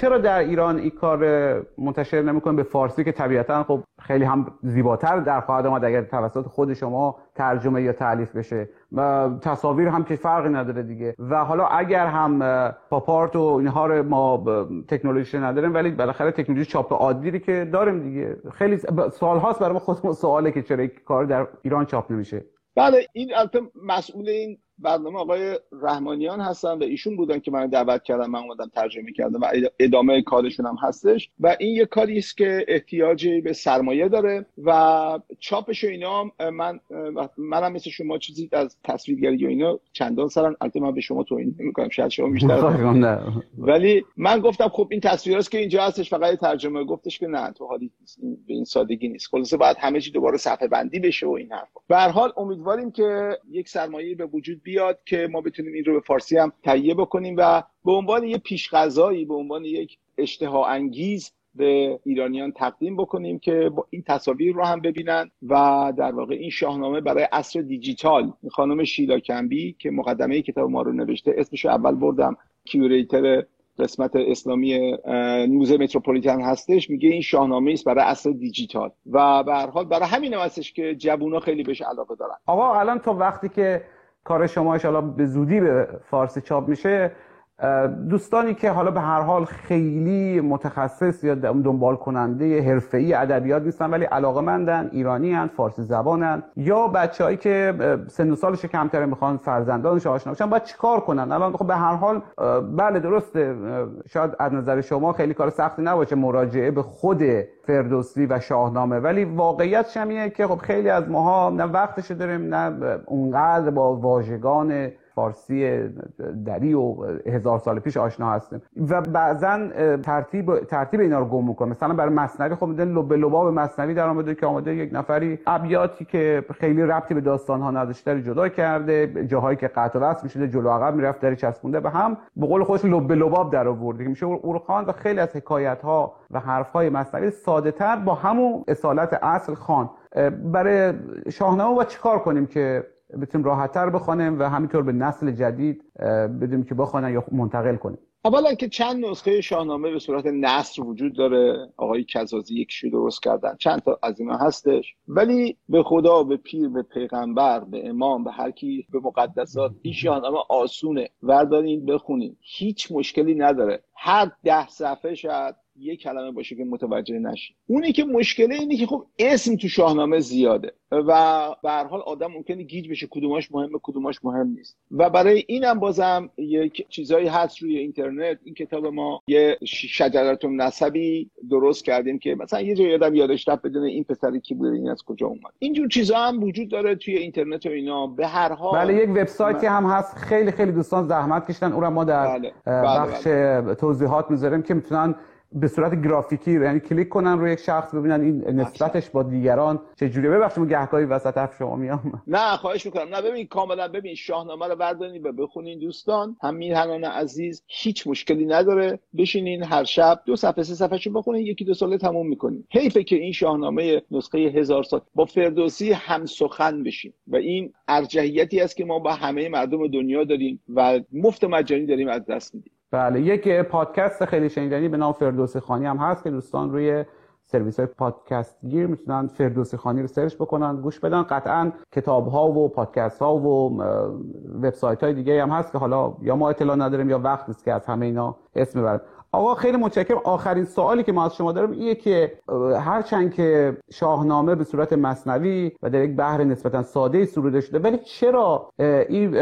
چرا در ایران این کار منتشر نمی‌کنه؟ به فارسی که طبیعتا خب خیلی هم زیباتر در خواهد آمد اگر توسط خود شما ترجمه یا تعلیف بشه. و تصاویر هم که فرقی نداره دیگه. و حالا اگر هم پاپارت و اینها رو ما تکنولوژی نداریم ولی بالاخره تکنولوژی چاپ عادی که داریم دیگه. خیلی سوال هاست برای ما خودمون سواله که چرا کار در ایران چاپ نمیشه. بله این البته مسئول این برنامه آقای رحمانیان هستن و ایشون بودن که من دعوت کردم من اومدم ترجمه کردم و ادامه کارشون هم هستش. و این یه کاری است که احتیاجی به سرمایه داره و چاپش و اینا من منم مثل شما چیزی از تصویرگری و اینا چندان سرن البته من به شما توهین نمی‌کنم شاید شما بیشتر ولی من گفتم خب این تصویراست که اینجا هستش فقط ترجمه. گفتش که نه تو حالی نیست. به این سادگی نیست. خلاصه باید همه چی دوباره صفحه بندی بشه و این حرفا. به هر حال امیدواریم که یک سرمایه به وجود بیاد که ما بتونیم این رو به فارسی هم تهیه بکنیم و به عنوان یک پیش به عنوان یک اشتها انگیز به ایرانیان تقدیم بکنیم که با این تصاویر رو هم ببینن و در واقع این شاهنامه برای عصر دیجیتال. خانم شیلا کمبی که مقدمه کتاب ما رو نوشته اسمش اول بردم کیوریتر قسمت اسلامی موزه متروپولیتن هستش. میگه این شاهنامه است برای عصر دیجیتال. و به هر حال برای همین هستش که جوونا خیلی بهش علاقه دارن. آقا الان تو وقتی که کار شما ان به زودی به فارسی چاپ میشه. دوستانی که حالا به هر حال خیلی متخصص یا دنبال کننده حرفه‌ای ادبیات نیستن ولی علاقمندن ایرانی هن، فارسی زبانن یا بچههایی که سن و سالش کمتره می‌خوان فرزندانش آشنا بشن باید چیکار کنن؟ الان خب به هر حال بله درسته شاید از نظر شما خیلی کار سختی نباشه مراجعه به خود فردوسی و شاهنامه ولی واقعیت شمیه که خب خیلی از ماها نه وقتش داریم نه اونقدر با واژگان فارسی دری و هزار سال پیش آشنا هستیم. و بعضا ترتیب ترتیب اینا رو گم می‌کنه مثلا برای مصنوی خب میدن لب لباب مصنوی در آمده که آمده یک نفری ابیاتی که خیلی ربطی به داستان ها نداشته جدا کرده جاهایی که قطع وصل می‌شده جلو عقب می‌رفت در چسبونده. به هم به قول خودش لب لباب در آورده که میشه اورخان و خیلی از حکایت ها و حرف های مصنوی ساده تر با همون اصالت اصل خان. برای شاهنامه و چیکار کنیم که بتونیم راحتتر بخوانیم و همینطور به نسل جدید بدونیم که بخوانن یا منتقل کنیم. اولا که چند نسخه شاهنامه به صورت نصر وجود داره. آقای کزازی یکشو درست کردن. چند تا از اینا هستش. ولی به خدا به پیر به پیغمبر به امام به هر کی به مقدسات این شاهنامه آسونه. وردارین بخونین. هیچ مشکلی نداره. هر ده صفحه شاید یه کلمه باشه که متوجه نشی. اونی که مشکله اینه که خب اسم تو شاهنامه زیاده و به هر حال آدم ممکنه گیج بشه کدوماش مهمه کدوماش مهم نیست. و برای اینم بازم یک چیزایی هست روی اینترنت. این کتاب ما یه شجرت نسبی درست کردیم که مثلا یه جایی آدم یادش رفت بدونه این پسری کی بوده این از کجا اومد. اینجور چیزا هم وجود داره توی اینترنت و اینا. به هر حال بله یک وبسایتی هم هست. خیلی خیلی دوستان زحمت کشیدن. اون ما در بله. بله، بخش بله. توضیحات می‌ذاریم که می‌تونن به صورت گرافیکی یعنی کلیک کنن روی یک شخص ببینن این نسبتش با دیگران چه جوریه ببخشید گهگاهی وسط حرف شما میام. نه خواهش می‌کنم. نه ببین کاملا ببین شاهنامه رو بردارین و بخونین دوستان. هم میهنان عزیز هیچ مشکلی نداره. بشینین هر شب دو صفحه سه صفحه شو بخونین یکی دو ساله تموم می‌کنین. حیفه که این شاهنامه نسخه هزار سال. با فردوسی هم سخن بشین. و این ارجحیتی است که ما با همه مردم دنیا داریم و مفت مجانی داریم از دست میدیم. بله یک پادکست خیلی شنیدنی به نام فردوسی خانی هم هست که دوستان روی سرویس های پادکست گیر می‌تونن فردوسی خانی رو سرچ بکنن گوش بدن. قطعا کتاب ها و پادکست ها و وبسایت های دیگه هم هست که حالا یا ما اطلاع نداریم یا وقت نیست که از همه اینا اسم ببریم آقا خیلی متشکرم. آخرین سوالی که ما از شما دارم اینه که هرچند که شاهنامه به صورت مصنوی و در یک بحر نسبتا ساده سروده شده ولی چرا این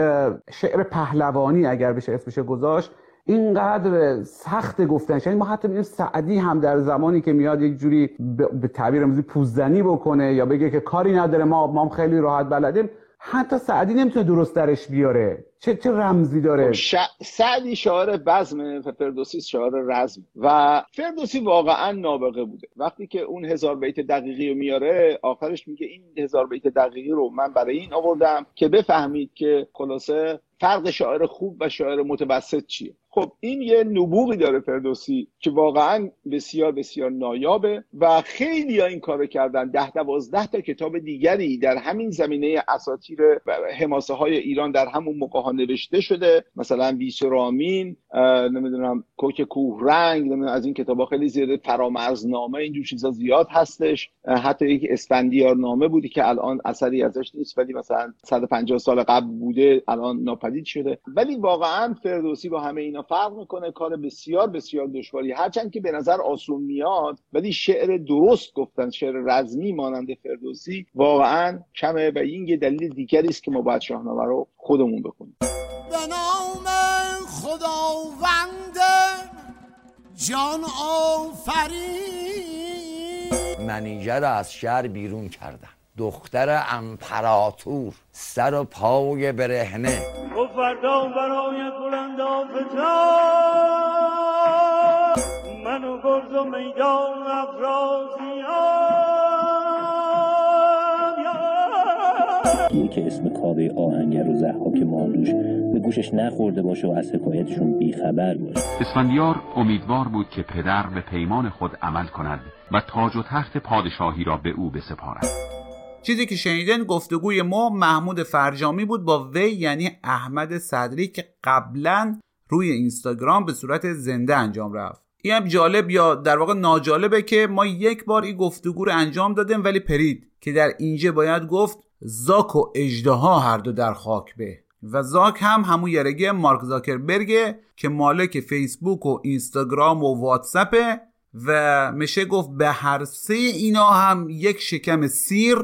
شعر پهلوانی اگر بشه اسمش گذاشت اینقدر سخت گفتن یعنی ما حتی میگیم سعدی هم در زمانی که میاد یک جوری به تعبیر امروزی پوزدنی بکنه یا بگه که کاری نداره ما ما خیلی راحت بلدیم. حتی سعدی نمی‌تونه درست درش بیاره. چه چه رمزی داره؟ ش... سعدی شاعر بزم فردوسی شاعر رزم. و فردوسی واقعا نابغه بوده. وقتی که اون هزار بیت دقیقی رو میاره آخرش میگه این هزار بیت دقیقی رو من برای این آوردم که بفهمید که خلاصه فرق شاعر خوب و شاعر متوسط چیه. خب این یه نبوغی داره فردوسی که واقعا بسیار بسیار نایابه و خیلی ها این کارو کردن. ده دوازده تا کتاب دیگری در همین زمینه اساتیر حماسه های ایران در همون موقع ها نوشته شده. مثلا ویسرامین نمی‌دونم کوک کوه رنگ از این کتاب ها خیلی زیاده فرامرزنامه اینجور چیزا زیاد هستش. حتی یک اسفندیار نامه بودی که الان اثری ازش نیست ولی مثلا 150 سال قبل بوده الان ناپدید شده. ولی واقعا فردوسی با همه اینا فرق می‌کنه کار بسیار بسیار دشواری. هرچند که به نظر آسون میاد ولی شعر درست گفتن شعر رزمی مانند فردوسی واقعا کمه و این یه دلیل دیگری است که ما باید شاهنامه رو خودمون بخونیم. به نام خداوند جان آفرین. منیژه را از شهر بیرون کردن دختر امپراتور سر و پای برهنه. و فردا برای بلند من و گرز و میدان افرازیان که اسم کابه آهنگر و زحاک مالوش به گوشش نخورده باشه و از حکایتشون بیخبر باشه. اسفندیار امیدوار بود که پدر به پیمان خود عمل کند و تاج و تخت پادشاهی را به او بسپارد. چیزی که شنیدن گفتگوی ما محمود فرجامی بود با وی یعنی احمد صدری که قبلا روی اینستاگرام به صورت زنده انجام رفت. این هم جالب یا در واقع ناجالبه که ما یک بار این گفتگو رو انجام دادیم ولی پرید که در اینجا باید گفت زاک و اجدها هر دو در خاک به. و زاک هم همون یرگه مارک زاکربرگه که مالک فیسبوک و اینستاگرام و واتسپه و میشه گفت به هر سه اینا هم یک شکم سیر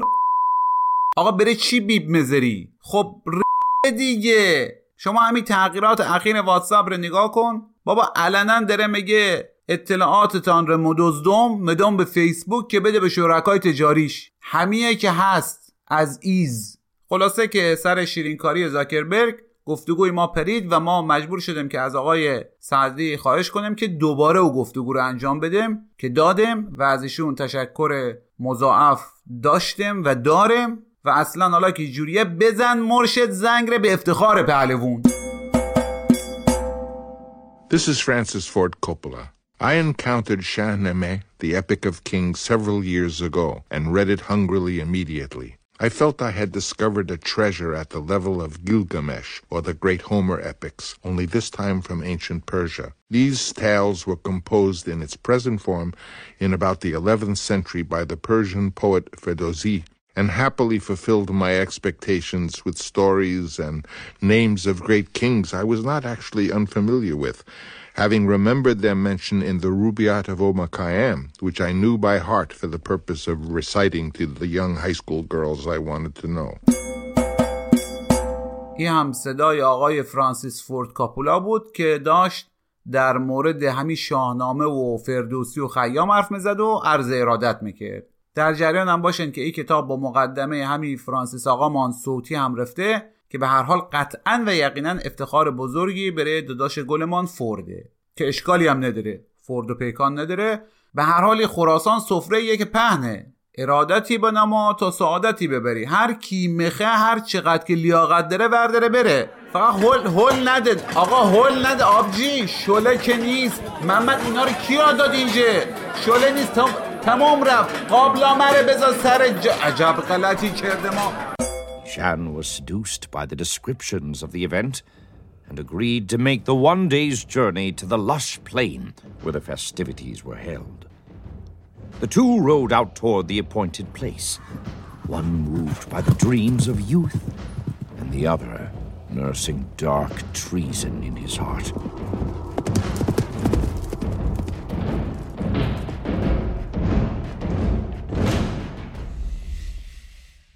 آقا بره چی بیب مزری خب دیگه. شما همین تغییرات اخیر واتساپ رو نگاه کن. بابا علنا داره میگه اطلاعاتتان رو مدزدم مدام به فیسبوک که بده به شرکای تجاریش. همیه که هست. از ایز. خلاصه که سر شیرینکاری زاکربرگ گفتگوی ما پرید و ما مجبور شدیم که از آقای سعدی خواهش کنیم که دوباره او گفتگو رو انجام بدیم که دادیم و از ایشون تشکر مضاعف داشتیم و داریم. و اصلا حالا که جوریه بزن مرشد زنگ به افتخار پهلوون This is Francis Ford Coppola. I encountered Shahnameh, the Epic of Kings, several years ago and read it hungrily immediately. I felt I had discovered a treasure at the level of Gilgamesh or the great Homer epics, only this time from ancient Persia. These tales were composed in its present form in about the 11th century by the Persian poet Ferdowsi and happily fulfilled my expectations with stories and names of great kings I was not actually unfamiliar with, having remembered their mention in the Rubaiyat of Omar Khayyam, which I knew by heart for the purpose of reciting to the young high school girls I wanted to know. این هم صدای آقای فرانسیس فورد کاپولا بود که داشت در مورد همین شاهنامه و فردوسی و خیام حرف میزد و عرض ارادت میکرد در جریان هم باشن که این کتاب با مقدمه همین فرانسیس آقا مان صوتی هم رفته که به هر حال قطعا و یقینا افتخار بزرگی برای داداش گلمان فورده که اشکالی هم نداره فورد و پیکان نداره. به هر حال خراسان سفره که پهنه. ارادتی به نما تا سعادتی ببری. هر کی مخه هر چقدر که لیاقت داره ورداره بره. فقط هول هول نده. آقا هول نده. آبجی شله که نیست. محمد اینا رو کی داد اینجا؟ شله نیست. تمام رفت قابلامه بذار سر ج... عجب غلطی کرده ما Shan was seduced by the descriptions of the event and agreed to make the one day's journey to the lush plain where the festivities were held. The two rode out toward the appointed place, one moved by the dreams of youth, and the other nursing dark treason in his heart.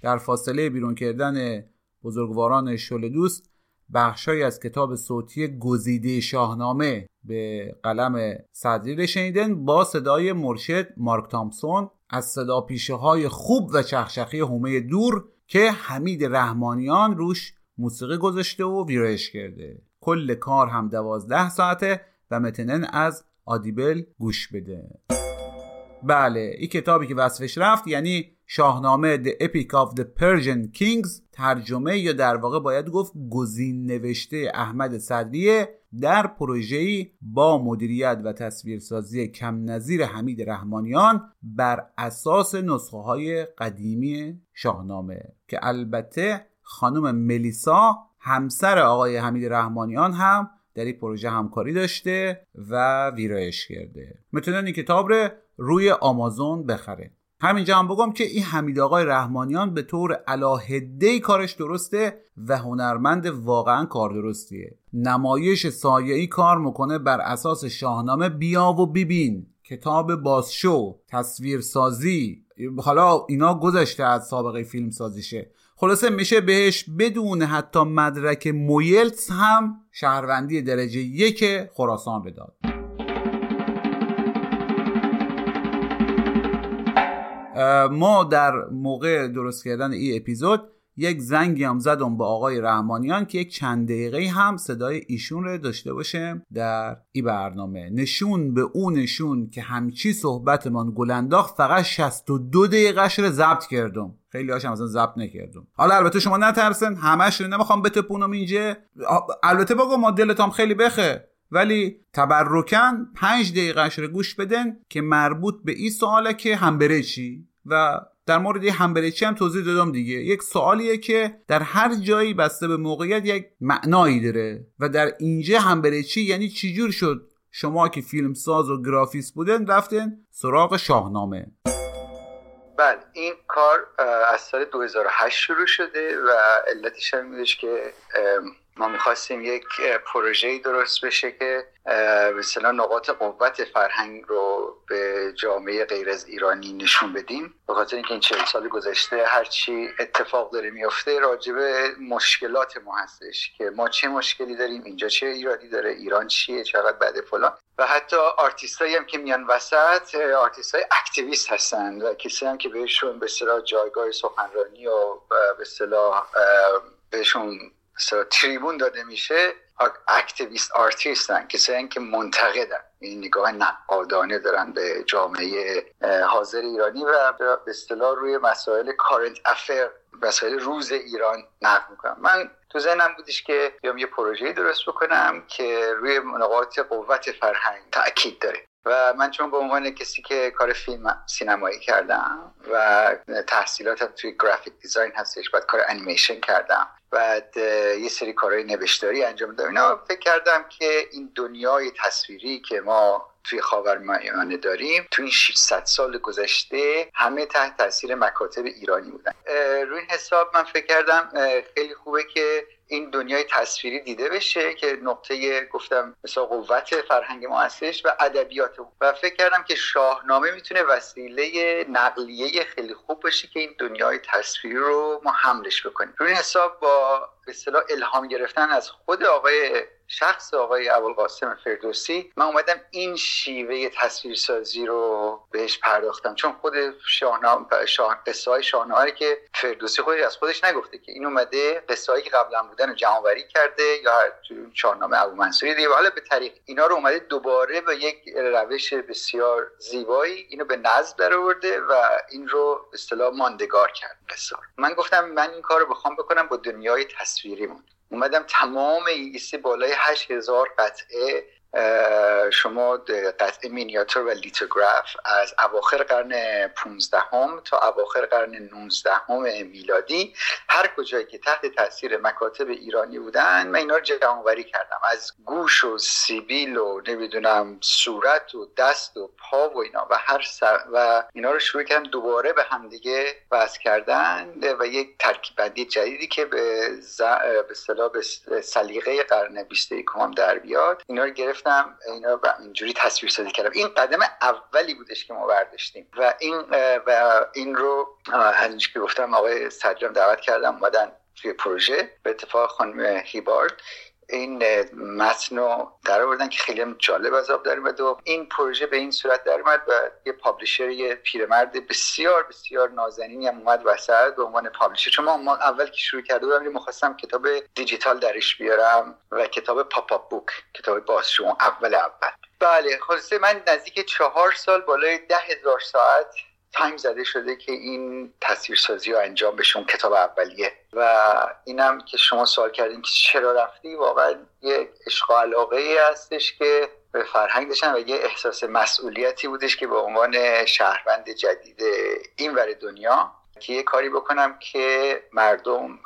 در فاصله بیرون کردن بزرگواران شل دوست بخشهایی از کتاب صوتی گزیده شاهنامه به قلم صدری شنیدن با صدای مرشد مارک تامسون از صدا پیشه های خوب و چخشخی هومه دور که حمید رحمانیان روش موسیقی گذاشته و ویرایش کرده. کل کار هم دوازده ساعته و متنن از آدیبل گوش بده. بله این کتابی که وصفش رفت یعنی شاهنامه The Epic of the Persian Kings ترجمه یا در واقع باید گفت گزین نوشته احمد صدریه در پروژه‌ای با مدیریت و تصویرسازی کم نظیر حمید رحمانیان بر اساس نسخه های قدیمی شاهنامه که البته خانم ملیسا همسر آقای حمید رحمانیان هم در این پروژه همکاری داشته و ویرایش کرده. می‌تونن این کتاب رو روی آمازون بخره همینجا هم بگم که این حمید آقای رحمانیان به طور علاهده کارش درسته و هنرمند واقعا کار درستیه. نمایش سایه‌ای کار می‌کنه بر اساس شاهنامه بیا و ببین کتاب بازشو تصویر سازی حالا اینا گذشته از سابقه فیلم سازیشه خلاصه میشه بهش بدون حتی مدرک مویلتس هم شهروندی درجه یک خراسان بداد. ما در موقع درست کردن این اپیزود یک زنگی هم زدم به آقای رحمانیان که یک چند دقیقه هم صدای ایشون رو داشته باشه در این برنامه. نشون به اون نشون که همچی صحبتمان گلنداخ فقط 62 دقیقهش رو ضبط کردم. خیلی هاشم اصلا ضبط نکردم. حالا البته شما نترسن همش رو نمی‌خوام بتپونم اینجا. البته بگو ما دلتام خیلی بخه ولی تبرکن پنج دقیقهش رو گوش بدن که مربوط به این سواله که هم بره چی و در مورد همبرچی هم توضیح دادم دیگه. یک سوالیه که در هر جایی بسته به موقعیت یک معنایی داره و در اینجا همبرچی یعنی چجور شد شما که فیلم ساز و گرافیس بودن رفتن سراغ شاهنامه؟ بله این کار از سال 2008 شروع شده و علتش هم که ما می‌خواستیم یک پروژه درست بشه که به نقاط قوت فرهنگ رو به جامعه غیر از ایرانی نشون بدیم. به خاطر اینکه این چهل سال گذشته هرچی اتفاق داره میفته راجع به مشکلات ما هستش که ما چه مشکلی داریم اینجا چه ایرادی داره ایران چیه چقدر بعد فلان. و حتی آرتیست هم که میان وسط آرتیست های activist هستن و کسی هم که بهشون به جایگاه سخنرانی و به بهشون تریبون داده میشه activist artist ن کسایی که منتقدن. این نگاه نقادانه دارن به جامعه حاضر ایرانی و به اصطلاح روی مسائل current affair مسائل روز ایران نقد می‌کنم من تو ذهنم بودش که بیام یه پروژه درست بکنم که روی نقاط قوت فرهنگ تاکید داره. و من چون به عنوان کسی که کار فیلم سینمایی کردم و تحصیلاتم توی گرافیک دیزاین هستش بعد کار انیمیشن کردم بعد یه سری کارهای نوشتاری انجام دادم. اینا فکر کردم که این دنیای تصویری که ما توی خاورمیانه داریم توی این 600 سال گذشته همه تحت تاثیر مکاتب ایرانی بودن. روی این حساب من فکر کردم خیلی خوبه که این دنیای تصویری دیده بشه که نقطه گفتم مثلا قوت فرهنگ ما هستش و ادبیات و فکر کردم که شاهنامه می‌تونه وسیله نقلیه خیلی خوب باشه که این دنیای تصویری رو ما حملش بکنیم. روی حساب با به اصطلاح الهام گرفتن از خود آقای شخص آقای ابوالقاسم فردوسی من اومدم این شیوه تصویرسازی رو بهش پرداختم. چون خود شاهنامه شاه قصه های شاهنامه که فردوسی خودش از خودش نگفته که این اومده قصه که قبلا بودن رو کرده یا شاهنامه ابو منصوری دیگه. حالا به طریق اینا رو اومده دوباره به یک روش بسیار زیبایی اینو به نظم درآورده و این رو به اصطلاح ماندگار کرد. قصه من گفتم من این کار رو بخوام بکنم با دنیای تصویریمون اومدم تمام انگلیسی بالای 8000 قطعه شما قطعه مینیاتور و لیتوگراف از اواخر قرن 15 هم تا اواخر قرن 19 هم میلادی هر کجایی که تحت تاثیر مکاتب ایرانی بودن من اینا رو جمعوری کردم. از گوش و سیبیل و نمی‌دونم صورت و دست و پا و اینا و هر سر و اینا رو شروع کردم دوباره به همدیگه وضع کردن و یک ترکیب بندی جدیدی که به ز... به سلیقه قرن 21 هم در بیاد. اینا رو گرفت گرفتم اینا اینجوری تصویر سازی کردم. این قدم اولی بودش که ما برداشتیم و این و این رو از که گفتم آقای صدرم دعوت کردم اومدن توی پروژه. به اتفاق خانم هیبارد این متن رو در آوردن که خیلی هم جالب از آب در و این پروژه به این صورت در اومد و یه publisher یه پیرمرد بسیار بسیار نازنینی هم اومد وسط به عنوان publisher. چون ما اول که شروع کرده بودم مخواستم کتاب دیجیتال درش بیارم و کتاب pop-up book کتاب بازشون اول اول. بله خلاصه من نزدیک چهار سال بالای ده هزار ساعت time زده شده که این تصویرسازی رو انجام بشه کتاب اولیه. و اینم که شما سوال کردین که چرا رفتی واقعا یه عشق و علاقه ای هستش که به فرهنگ داشتن و یه احساس مسئولیتی بودش که به عنوان شهروند جدید این ور دنیا که یه کاری بکنم که مردم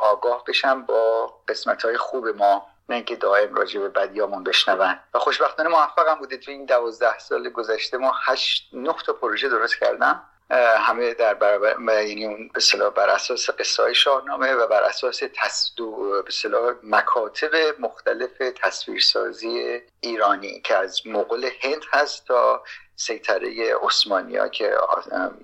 آگاه بشن با قسمت های خوب ما. نه اینکه دائم راجع به بدیامون بشنون. و خوشبختانه موفقم بوده تو این دوازده سال گذشته ما هشت نه تا پروژه درست کردم. همه در برابر یعنی اون به بر اساس قصه شاهنامه و بر اساس تصدو به مکاتب مختلف تصویرسازی ایرانی که از مغول هند هست تا سیطره عثمانیا که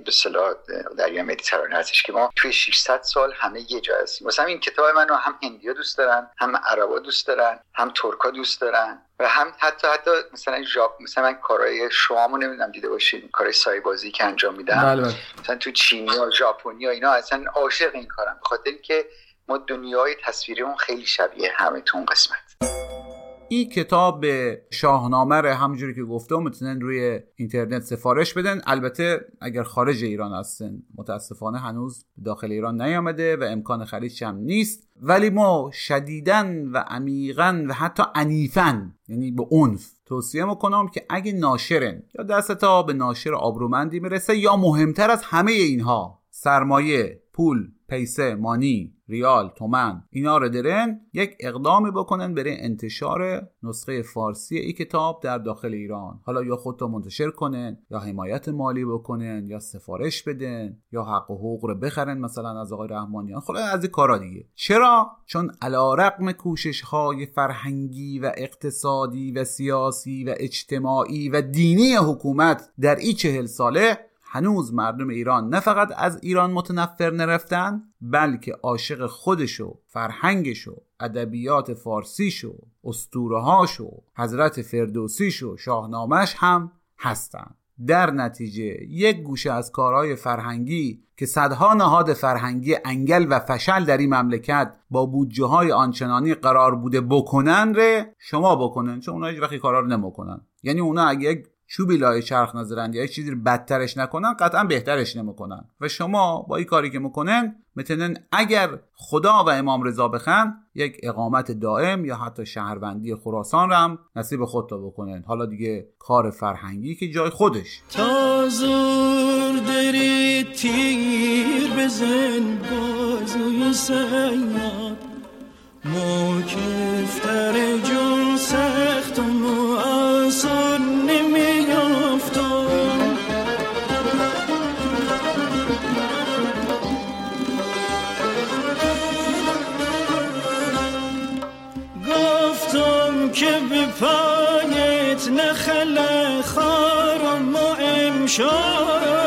به صلاح دریا مدیترانه هستش که ما توی 600 سال همه یه جا هستیم. مثلا این کتاب منو هم هندیا دوست دارن هم عربا دوست دارن هم ترکا دوست دارن. و هم حتی حتی مثلا ژاپ مثلا من کارهای شوامو نمی‌دونم دیده باشین کارهای سایه بازی که انجام میدم بله بله. مثلا تو چینی و ژاپنی و اینا اصلا عاشق این کارم بخاطر که ما دنیای تصویری اون خیلی شبیه همه تو اون قسمت این کتاب شاهنامه رو همونجوری که گفتم می‌تونن روی اینترنت سفارش بدن. البته اگر خارج ایران هستن متاسفانه هنوز داخل ایران نیامده و امکان خریدش هم نیست. ولی ما شدیدن و عمیقا و حتی عنیفا یعنی به عنف توصیه می‌کنم که اگه ناشرن یا دست تا به ناشر آبرومندی می‌رسه یا مهمتر از همه اینها سرمایه پول پیسه مانی ریال تومن. اینا رو درن یک اقدامی بکنن برای انتشار نسخه فارسی ای کتاب در داخل ایران. حالا یا خودتا منتشر کنن یا حمایت مالی بکنن یا سفارش بدن یا حق و حقوق رو بخرن مثلا از آقای رحمانیان. خلا از این کارا دیگه. چرا؟ چون علیرغم کوشش های فرهنگی و اقتصادی و سیاسی و اجتماعی و دینی حکومت در این چهل ساله هنوز مردم ایران نه فقط از ایران متنفر نرفتن بلکه عاشق خودشو فرهنگشو ادبیات فارسیشو اسطوره‌هاشو حضرت فردوسیشو شاهنامهش هم هستن. در نتیجه یک گوشه از کارهای فرهنگی که صدها نهاد فرهنگی انگل و فشل در این مملکت با بودجه های آنچنانی قرار بوده بکنن ره شما بکنن چون اونا هیچ وقتی کارا رو نمی‌کنن. یعنی اونا اگه چوبی لای چرخ نذارن یا چیزی بدترش نکنن قطعا بهترش نمی‌کنن. و شما با این کاری که می‌کنن می‌تونن اگر خدا و امام رضا بخن یک اقامت دائم یا حتی شهروندی خراسان رو هم نصیب خودتا بکنن حالا دیگه کار فرهنگی که جای خودش. تا زور داری تیر بزن بازوی سیاد مکفتر جون سخت که به پایت نخل خارم و امشاب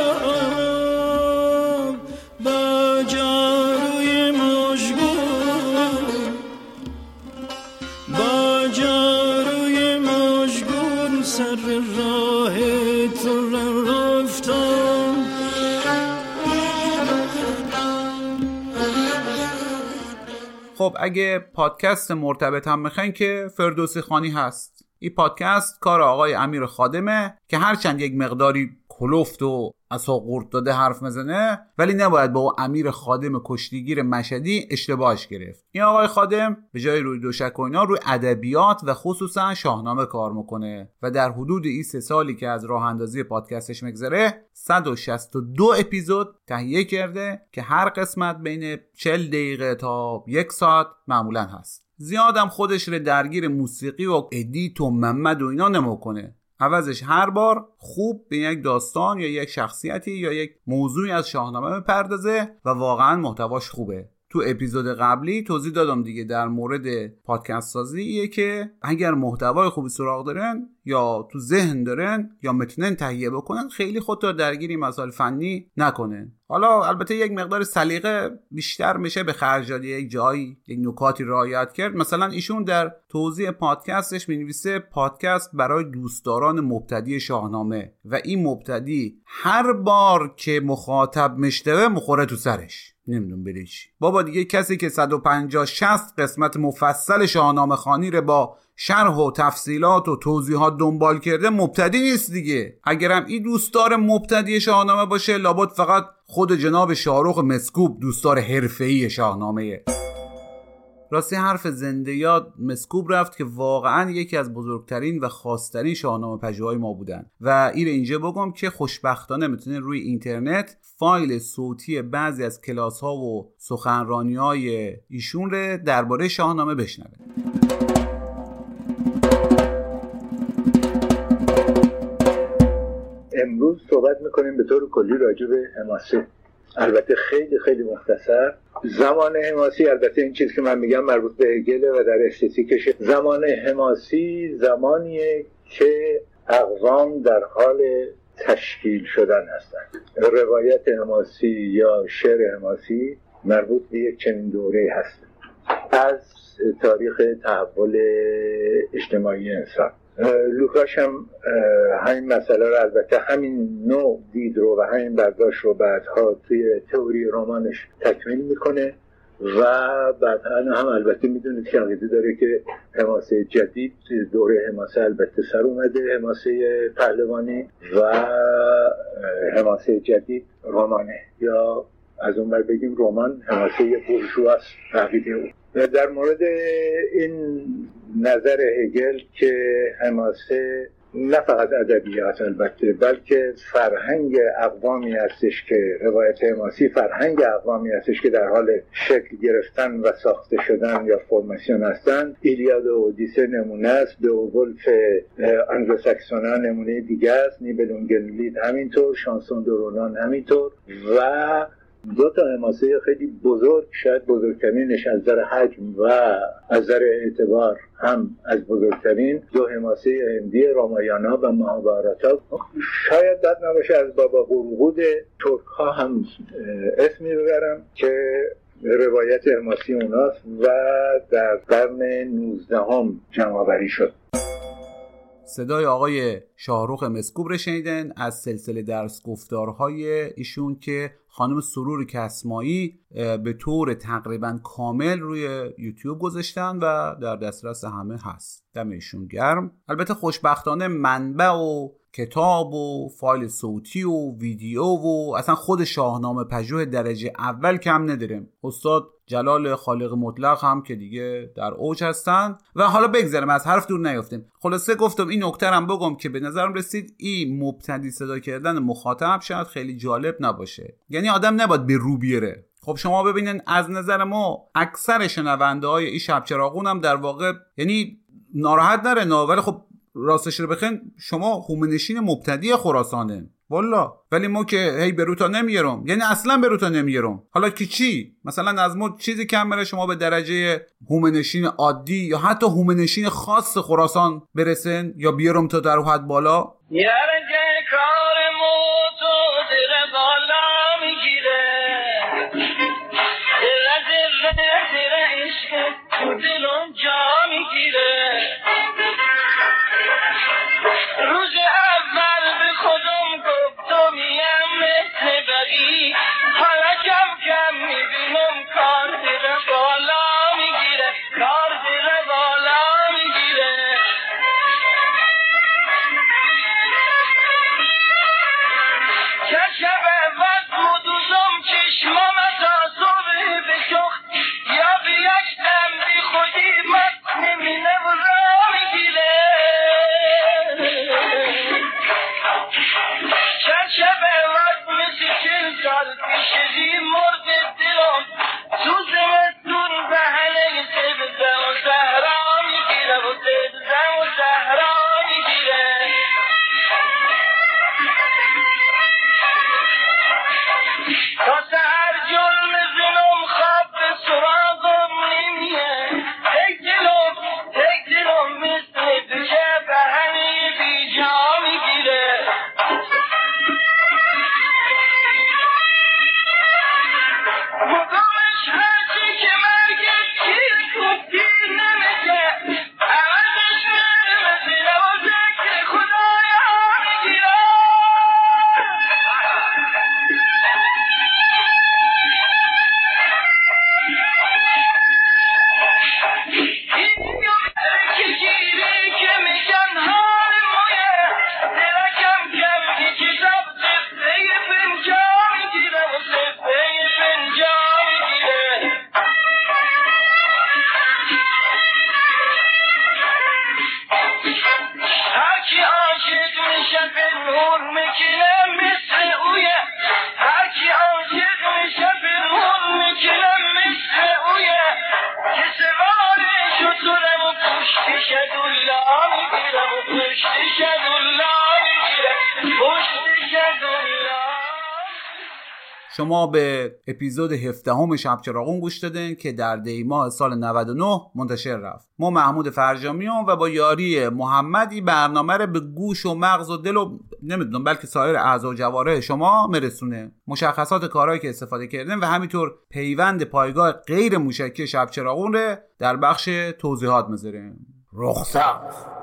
خب اگه پادکست مرتبط هم می‌خواین که فردوسی خوانی هست. این پادکست کار آقای امیر خادمه که هرچند یک مقداری کلفت و عصا قورت داده حرف مزنه ولی نباید با او امیر خادم کشتیگیر مشدی اشتباهش گرفت. این آقای خادم به جای روی تشک و اینا روی ادبیات و خصوصا شاهنامه کار می‌کنه و در حدود این سه سالی که از راه اندازی پادکستش مگذره 162 اپیزود تهیه کرده که هر قسمت بین 40 دقیقه تا یک ساعت معمولا هست. زیادم خودش رو درگیر موسیقی و edit و محمد و اینا نمی‌کنه. عوضش هر بار خوب به یک داستان یا یک شخصیتی یا یک موضوعی از شاهنامه بپردازه و واقعا محتواش خوبه. تو اپیزود قبلی توضیح دادم دیگه در مورد پادکست سازی که اگر محتوای خوبی سراغ دارن یا تو ذهن دارن یا می‌تونن تهیه بکنن خیلی خود رو درگیری مسائل فنی نکنن. حالا البته یک مقدار سلیقه بیشتر میشه به خرج یک جایی یک نکاتی رعایت کرد. مثلا ایشون در توضیح پادکستش می‌نویسه پادکست برای دوستداران مبتدی شاهنامه و این مبتدی هر بار که مخاطب مشتوه مخوره تو سرش. نمیدون بری بابا دیگه کسی که 150 60 قسمت مفصل شاهنامه خانی رو با شرح و تفصیلات و توضیحات دنبال کرده مبتدی نیست دیگه. اگرم این دوستدار مبتدی شاهنامه باشه لابد فقط خود جناب شاروخ مسکوب دوستدار حرفه‌ای شاهنامه. راستی حرف زنده یاد مسکوب رفت که واقعا یکی از بزرگترین و خاصترین شاهنامه پژوهای ما بودن. و این اینجا بگم که خوشبختانه می‌تونه روی اینترنت فایل صوتی بعضی از کلاس ها و سخنرانی های ایشون رو درباره شاهنامه بشنوه امروز صحبت می‌کنیم به طور کلی راجع به حماسه البته خیلی خیلی مختصر. زمان حماسی البته این چیز که من میگم مربوط به هگله و در استتیکش زمان حماسی زمانیه که اقوام در حال تشکیل شدن هستند روایت حماسی یا شعر حماسی مربوط به یک چنین دوره هست. از تاریخ تحول اجتماعی انسان. لوکاش هم همین مسئله رو البته همین نوع دید رو و همین برداشت رو بعدها توی تئوری رمانش تکمیل می‌کنه و بعدا هم البته می‌دونید که عقیده داره که حماسه جدید دوره حماسه البته سر اومده حماسه پهلوانی و حماسه جدید رمانه. یا از اون بر بگیم رمان حماسه برجواست عقیده او در مورد این نظر هگل که حماسه نه فقط ادبیات البته بلکه فرهنگ اقوامی هستش که روایت حماسی فرهنگ اقوامی هستش که در حال شکل گرفتن و ساخته شدن یا فرماسیون هستن. ایلیاد و اودیسه نمونه است به ولف انگلوساکسونا نمونه دیگه است نیبلونگلید همینطور شانسون درونان همینطور و دو تا حماسه خیلی بزرگ شاید بزرگترینش از نظر حجم و از نظر اعتبار هم از بزرگترین دو حماسه هندی رامایانا و مهاباراتا شاید بد نباشه از بابا قرقود ترک ها هم اسمی ببرم که روایت حماسی اوناست و در قرن 19 هم شد. صدای آقای شاهروخ مسکوب رو شنیدن از سلسله درس گفتارهای ایشون که خانم سرور کسمایی به طور تقریبا کامل روی یوتیوب گذاشتن و در دسترس همه هست. دم ایشون گرم. البته خوشبختانه منبع و کتاب و فایل صوتی و ویدیو و اصلا خود شاهنامه پژوه درجه اول کم نداریم. استاد جلال خالق مطلق هم که دیگه در اوج هستن. و حالا بگذرم از حرف دور نیافتیم خلاصه گفتم این نکته هم بگم که به نظرم رسید این مبتدی صدا کردن مخاطب شاید خیلی جالب نباشه. یعنی آدم نباید به رو بیاره. خب شما ببینین از نظر ما اکثر شنونده های این شب چراغون هم در واقع یعنی ناراحت نره نه ولی خب راستش رو بخین شما هومنشین مبتدی خراسانه. والا ولی ما که هی بروتا نمیارم یعنی اصلا بروتا نمیارم حالا که چی؟ مثلا از ما چیزی کم بره شما به درجه هومنشین عادی یا حتی هومنشین خاص خراسان برسن یا بیارم تا در حد بالا. می‌گیره. جا می‌گیره. روز مثل بقی شما به اپیزود 17 همه شب چراغون گوش دادین که در دی ماه سال 99 منتشر رفت. ما محمود فرجامیان و با یاری محمدی برنامه رو به گوش و مغز و دل و نمی‌دونم بلکه سایر اعضا و جواره شما مرسونه مشخصات کارهایی که استفاده کردن و همینطور پیوند پایگاه غیر موشکی شب چراغون رو در بخش توضیحات می‌ذاریم. رخصت.